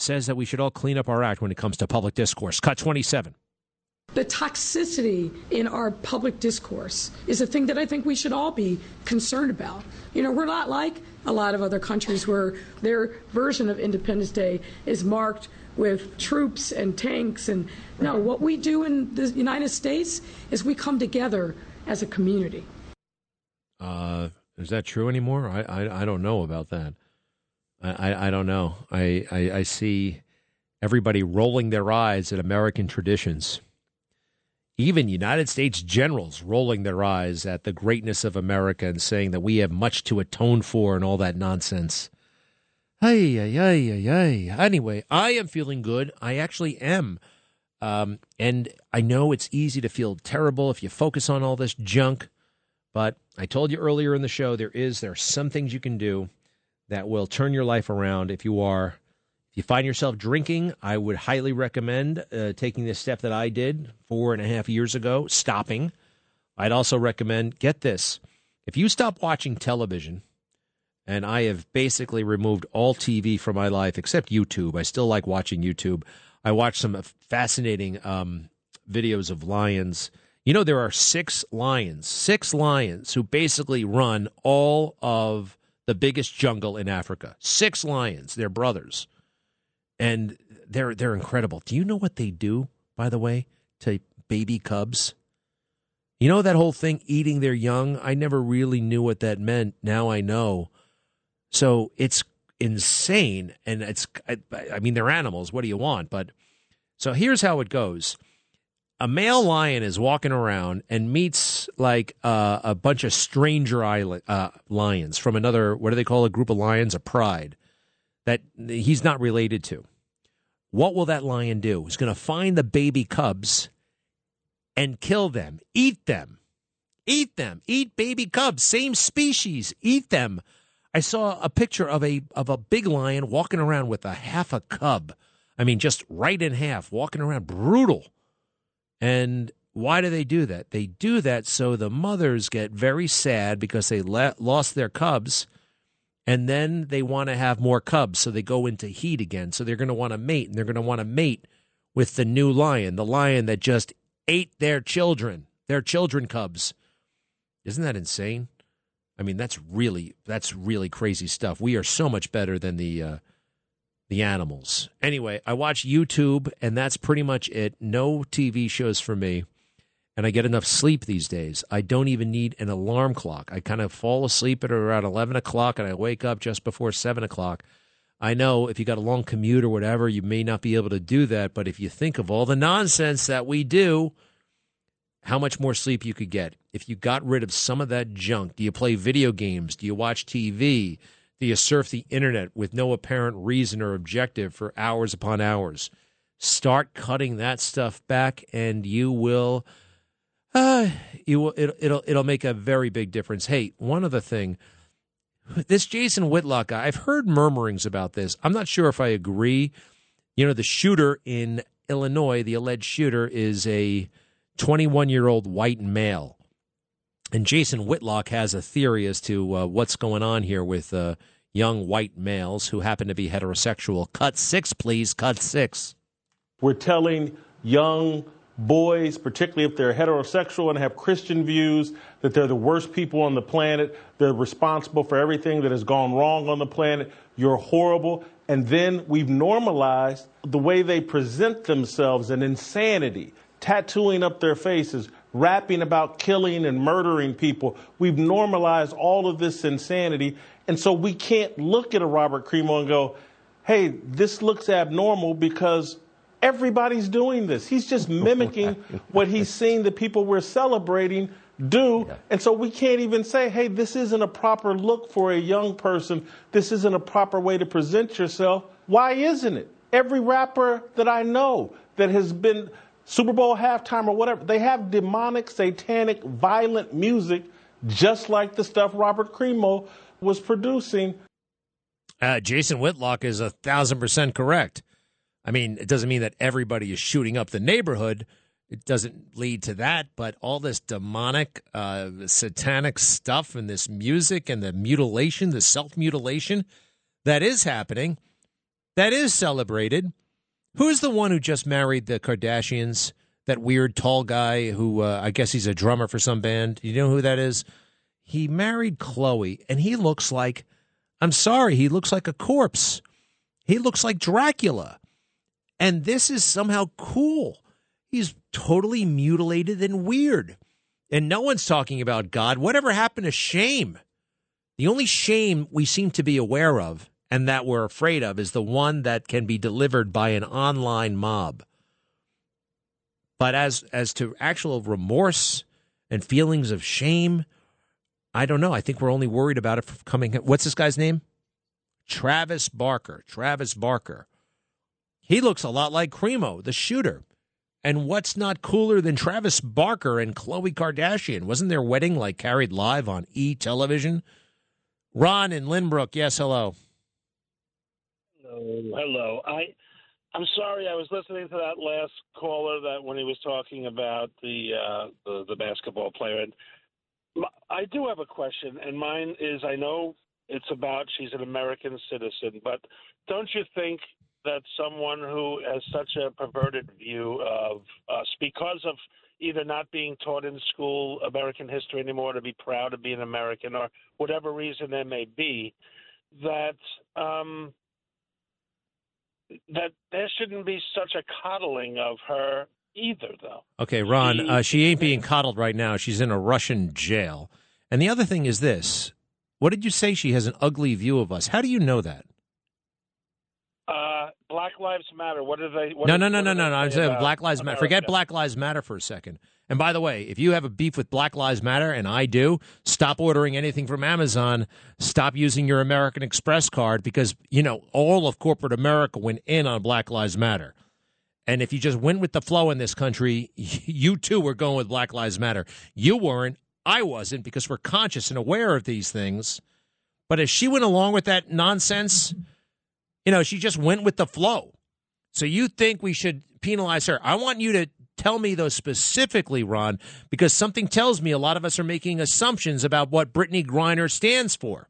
says that we should all clean up our act when it comes to public discourse. Cut 27. The toxicity in our public discourse is a thing that I think we should all be concerned about. You know, we're not like a lot of other countries where their version of Independence Day is marked with troops and tanks and no, what we do in the United States is we come together as a community. Uh, is that true anymore? I, I, I don't know about that. I, I, don't know. I, I, I see everybody rolling their eyes at American traditions. Even United States generals rolling their eyes at the greatness of America and saying that we have much to atone for and all that nonsense. Hey, hey, hey, hey. Anyway, I am feeling good. I actually am. Um, and I know it's easy to feel terrible if you focus on all this junk. But I told you earlier in the show there is there are some things you can do that will turn your life around if you are if you find yourself drinking, I would highly recommend uh, taking the step that I did four and a half years ago, stopping. I'd also recommend get this. If you stop watching television, and I have basically removed all TV from my life except YouTube. I still like watching YouTube. I watch some fascinating um, videos of lions. You know, there are six lions, six lions who basically run all of the biggest jungle in Africa. Six lions, they're brothers and they're they're incredible. Do you know what they do, by the way, to baby cubs? You know that whole thing eating their young? I never really knew what that meant. Now I know. So it's insane and it's I, I mean they're animals, what do you want? But so here's how it goes. A male lion is walking around and meets like uh, a bunch of stranger island, uh, lions from another, what do they call a group of lions? A pride that he's not related to. What will that lion do? He's going to find the baby cubs and kill them, eat them, eat them, eat baby cubs, same species, eat them. I saw a picture of a of a big lion walking around with a half a cub. I mean, just right in half, walking around, brutal. And why do they do that? They do that so the mothers get very sad because they lost their cubs and then they want to have more cubs, so they go into heat again. So they're going to want to mate, and they're going to want to mate with the new lion, the lion that just ate their children, their children cubs. Isn't that insane? I mean, that's really that's really crazy stuff. We are so much better than the uh, the animals. Anyway, I watch YouTube, and that's pretty much it. No TV shows for me and I get enough sleep these days. I don't even need an alarm clock. I kind of fall asleep at around 11 o'clock and I wake up just before 7 o'clock. I know if you got a long commute or whatever, you may not be able to do that. But if you think of all the nonsense that we do, how much more sleep you could get if you got rid of some of that junk. Do you play video games? Do you watch TV? Do you surf the internet with no apparent reason or objective for hours upon hours? Start cutting that stuff back, and you will uh, you will, it, it'll it'll make a very big difference. Hey, one other thing, this Jason Whitlock guy, I've heard murmurings about this. I'm not sure if I agree. You know, the shooter in Illinois, the alleged shooter, is a 21 year old white male, and Jason Whitlock has a theory as to uh, what's going on here with uh, young white males who happen to be heterosexual. Cut six, please. Cut six. We're telling young boys, particularly if they're heterosexual and have Christian views, that they're the worst people on the planet. They're responsible for everything that has gone wrong on the planet. You're horrible. And then we've normalized the way they present themselves and insanity, tattooing up their faces, rapping about killing and murdering people. We've normalized all of this insanity. And so we can't look at a Robert Crimo and go, hey, this looks abnormal because Everybody's doing this. He's just [laughs] mimicking what he's seeing the people we're celebrating do. Yeah. And so we can't even say, hey, this isn't a proper look for a young person. This isn't a proper way to present yourself. Why isn't it? Every rapper that I know that has been Super Bowl halftime or whatever, they have demonic, satanic, violent music, just like the stuff Robert Crimo was producing. Uh, Jason Whitlock is a thousand percent correct. I mean, it doesn't mean that everybody is shooting up the neighborhood. It doesn't lead to that, but all this demonic, uh, satanic stuff and this music and the mutilation, the self mutilation that is happening, that is celebrated. Who's the one who just married the Kardashians? that weird tall guy who uh, I guess he's a drummer for some band. You know who that is? He married Khloe, and he looks like I'm sorry, he looks like a corpse. He looks like Dracula. And this is somehow cool. He's totally mutilated and weird. And no one's talking about God. Whatever happened to shame? The only shame we seem to be aware of and that we're afraid of is the one that can be delivered by an online mob. But as as to actual remorse and feelings of shame, I don't know. I think we're only worried about it coming. What's this guy's name? Travis Barker. Travis Barker. He looks a lot like Crimo, the shooter. And what's not cooler than Travis Barker and Khloe Kardashian? Wasn't their wedding like carried live on E television? Ron in Lynbrook, yes, hello. Hello, hello. I I'm sorry, I was listening to that last caller that when he was talking about the uh, the, the basketball player, and I do have a question, and mine is I know it's about she's an American citizen, but don't you think that someone who has such a perverted view of us because of either not being taught in school American history anymore to be proud to be an American or whatever reason there may be, that um, that there shouldn't be such a coddling of her either, though. Okay, Ron, uh, she ain't being coddled right now. She's in a Russian jail. And the other thing is this what did you say? She has an ugly view of us. How do you know that? Uh, Black Lives Matter. What are they? What no, are, no, no, no, no, no. I'm saying Black Lives Matter. Forget Black Lives Matter for a second. And by the way, if you have a beef with Black Lives Matter, and I do, stop ordering anything from Amazon. Stop using your American Express card because, you know, all of corporate America went in on Black Lives Matter. And if you just went with the flow in this country, [laughs] you too were going with Black Lives Matter. You weren't. I wasn't because we're conscious and aware of these things. But as she went along with that nonsense, you know, she just went with the flow. So you think we should penalize her? I want you to tell me those specifically, Ron, because something tells me a lot of us are making assumptions about what Brittney Griner stands for.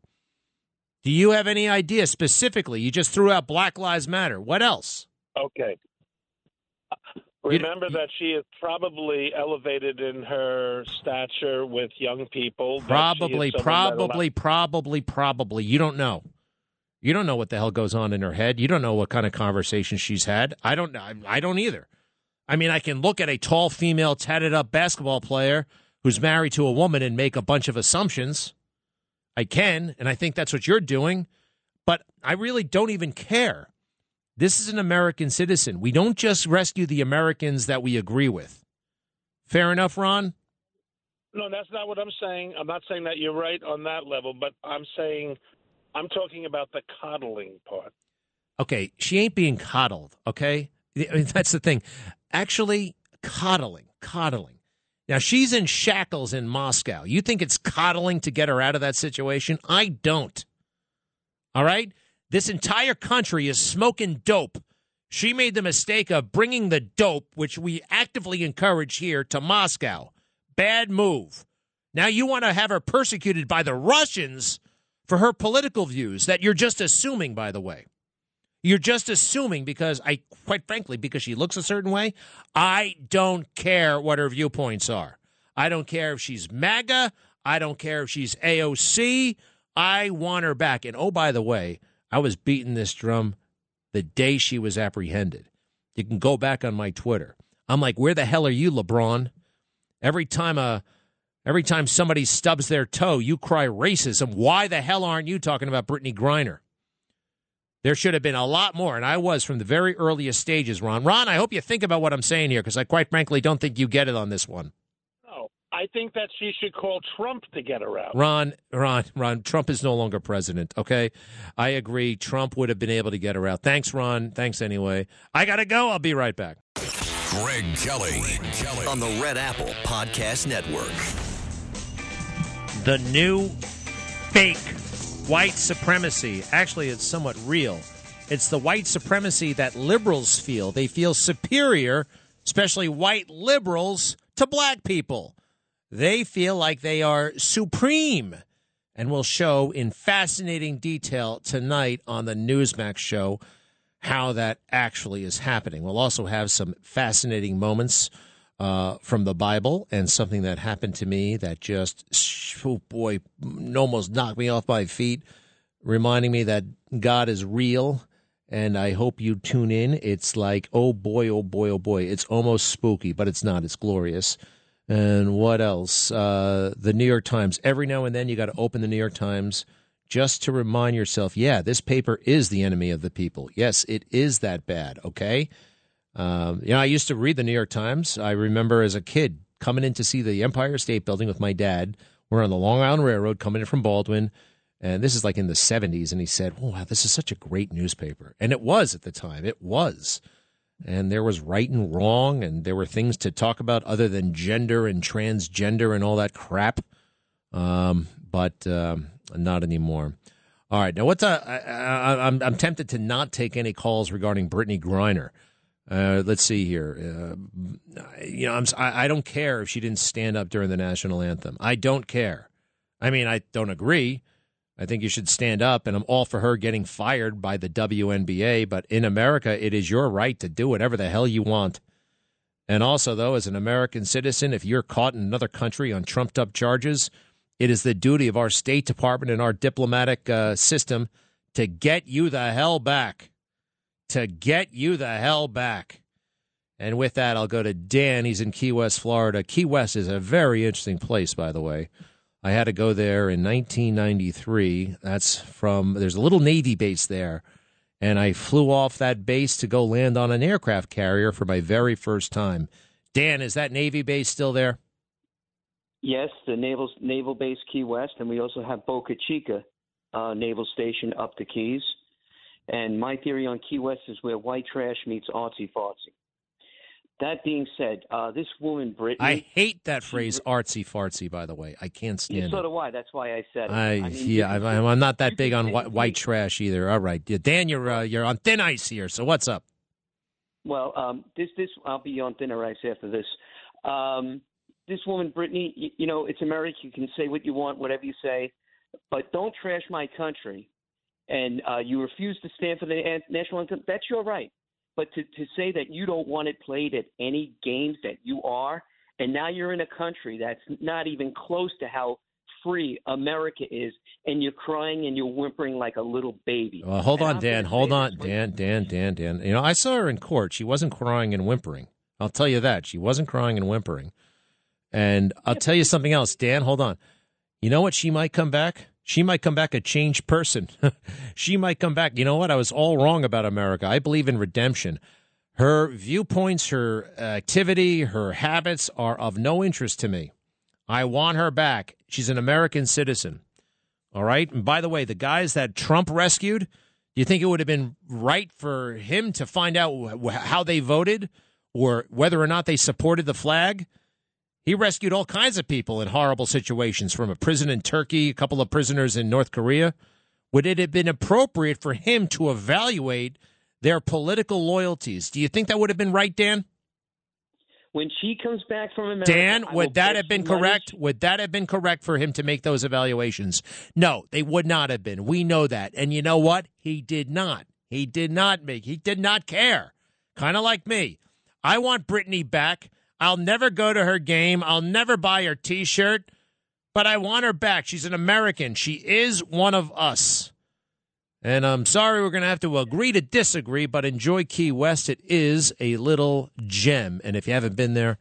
Do you have any idea specifically? You just threw out Black Lives Matter. What else? Okay. Remember that she is probably elevated in her stature with young people. that she is Probably, probably, probably, probably. You don't know. You don't know what the hell goes on in her head. You don't know what kind of conversation she's had. I don't. I, I don't either. I mean, I can look at a tall female, tatted up basketball player who's married to a woman and make a bunch of assumptions. I can, and I think that's what you're doing. But I really don't even care. This is an American citizen. We don't just rescue the Americans that we agree with. Fair enough, Ron? No, that's not what I'm saying. I'm not saying that you're right on that level, but I'm saying I'm talking about the coddling part. okay, she ain't being coddled, okay? I [laughs] mean, that's the thing. Actually, coddling, coddling. Now, she's in shackles in Moscow. You think it's coddling to get her out of that situation? I don't. All right? This entire country is smoking dope. She made the mistake of bringing the dope, which we actively encourage here, to Moscow. Bad move. Now you want to have her persecuted by the Russians for her political views that you're just assuming, by the way. You're just assuming because I, quite frankly, because she looks a certain way, I don't care what her viewpoints are. I don't care if she's MAGA. I don't care if she's AOC. I want her back. And oh, by the way, I was beating this drum the day she was apprehended. You can go back on my Twitter. I'm like, where the hell are you, LeBron? Every time a every time somebody stubs their toe, you cry racism. Why the hell aren't you talking about Brittney Griner? There should have been a lot more, and I was from the very earliest stages, Ron. Ron, I hope you think about what I'm saying here, because I quite frankly don't think you get it on this one. No, I think that she should call Trump to get her out. Ron, Ron, Ron, Trump is no longer president, okay? I agree. Trump would have been able to get her out. Thanks, Ron. Thanks anyway. I got to go. I'll be right back. Greg Kelly. Kelly. On the Red Apple Podcast Network. The new fake white supremacy. Actually, it's somewhat real. It's the white supremacy that liberals feel. They feel superior, especially white liberals, to black people. They feel like they are supreme. And we'll show in fascinating detail tonight on the Newsmax show how that actually is happening. We'll also have some fascinating moments uh, from the Bible and something that happened to me that just, oh boy, almost knocked me off my feet, reminding me that God is real. And I hope you tune in. It's like, oh boy, oh boy, oh boy. It's almost spooky, but it's not. It's glorious. And what else? Uh, the New York Times. Every now and then you got to open the New York Times just to remind yourself, yeah, this paper is the enemy of the people. Yes, it is that bad, okay? Um, you know, I used to read the New York Times. I remember as a kid coming in to see the Empire State Building with my dad. We're on the Long Island Railroad coming in from Baldwin. And this is like in the 70s. And he said, oh, wow, this is such a great newspaper. And it was at the time. It was. And there was right and wrong. And there were things to talk about other than gender and transgender and all that crap. Um, but um, not anymore. All right. Now, what's uh, I, I'm, I'm tempted to not take any calls regarding Brittney Griner. Uh, let's see here. Uh, you know, I'm, I, I don't care if she didn't stand up during the national anthem. I don't care. I mean, I don't agree. I think you should stand up, and I'm all for her getting fired by the WNBA. But in America, it is your right to do whatever the hell you want. And also, though, as an American citizen, if you're caught in another country on trumped up charges, it is the duty of our State Department and our diplomatic uh, system to get you the hell back to get you the hell back. And with that, I'll go to Dan. He's in Key West, Florida. Key West is a very interesting place, by the way. I had to go there in 1993. That's from, there's a little Navy base there. And I flew off that base to go land on an aircraft carrier for my very first time. Dan, is that Navy base still there? Yes, the naval naval base Key West, and we also have Boca Chica uh, Naval Station up the Keys. And my theory on Key West is where white trash meets artsy fartsy. That being said, uh, this woman, Brittney. I hate that phrase, artsy fartsy, by the way. I can't stand yeah, it. So do I. That's why I said it. I, I mean, yeah, I'm, I'm not that big on white, white trash either. All right. Dan, you're, uh, you're on thin ice here. So what's up? Well, um, this, this, I'll be on thinner ice after this. Um, this woman, Brittney, you, you know, it's America. You can say what you want, whatever you say, but don't trash my country and uh, you refuse to stand for the national anthem, that's your right. But to, to say that you don't want it played at any games that you are, and now you're in a country that's not even close to how free America is, and you're crying and you're whimpering like a little baby. Well, hold and on, Dan. Hold on, Dan, Dan, Dan, Dan. You know, I saw her in court. She wasn't crying and whimpering. I'll tell you that. She wasn't crying and whimpering. And I'll tell you something else, Dan. Hold on. You know what? She might come back. She might come back a changed person. [laughs] she might come back. You know what? I was all wrong about America. I believe in redemption. Her viewpoints, her activity, her habits are of no interest to me. I want her back. She's an American citizen. All right. And by the way, the guys that Trump rescued, do you think it would have been right for him to find out how they voted or whether or not they supported the flag? He rescued all kinds of people in horrible situations, from a prison in Turkey, a couple of prisoners in North Korea. Would it have been appropriate for him to evaluate their political loyalties? Do you think that would have been right, Dan? When she comes back from America, Dan, would that have been correct? Money. Would that have been correct for him to make those evaluations? No, they would not have been. We know that. And you know what? He did not. He did not make. He did not care. Kind of like me. I want Brittney back. I'll never go to her game. I'll never buy her t shirt, but I want her back. She's an American. She is one of us. And I'm sorry we're going to have to agree to disagree, but enjoy Key West. It is a little gem. And if you haven't been there,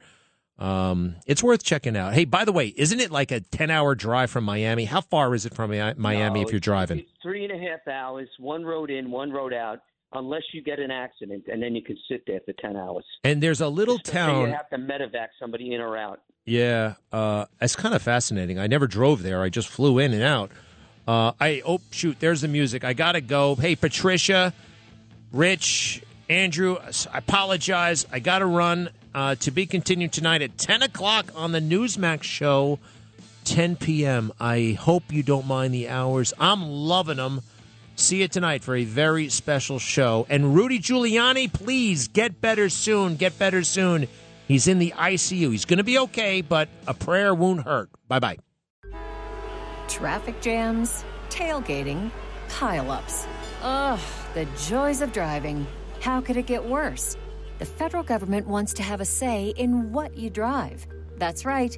um, it's worth checking out. Hey, by the way, isn't it like a 10 hour drive from Miami? How far is it from Miami no, if you're driving? Three and a half hours, one road in, one road out unless you get an accident, and then you can sit there for ten hours. And there's a little town. You have to medevac somebody in or out. Yeah, uh, it's kind of fascinating. I never drove there. I just flew in and out. Uh, I oh shoot, there's the music. I gotta go. Hey, Patricia, Rich, Andrew, I apologize. I gotta run. Uh, to be continued tonight at 10 o'clock on the Newsmax show, 10 p.m. I hope you don't mind the hours. I'm loving them. See you tonight for a very special show. And Rudy Giuliani, please get better soon. Get better soon. He's in the ICU. He's going to be okay, but a prayer won't hurt. Bye bye. Traffic jams, tailgating, pileups. Ugh, the joys of driving. How could it get worse? the federal government wants to have a say in what you drive. That's right.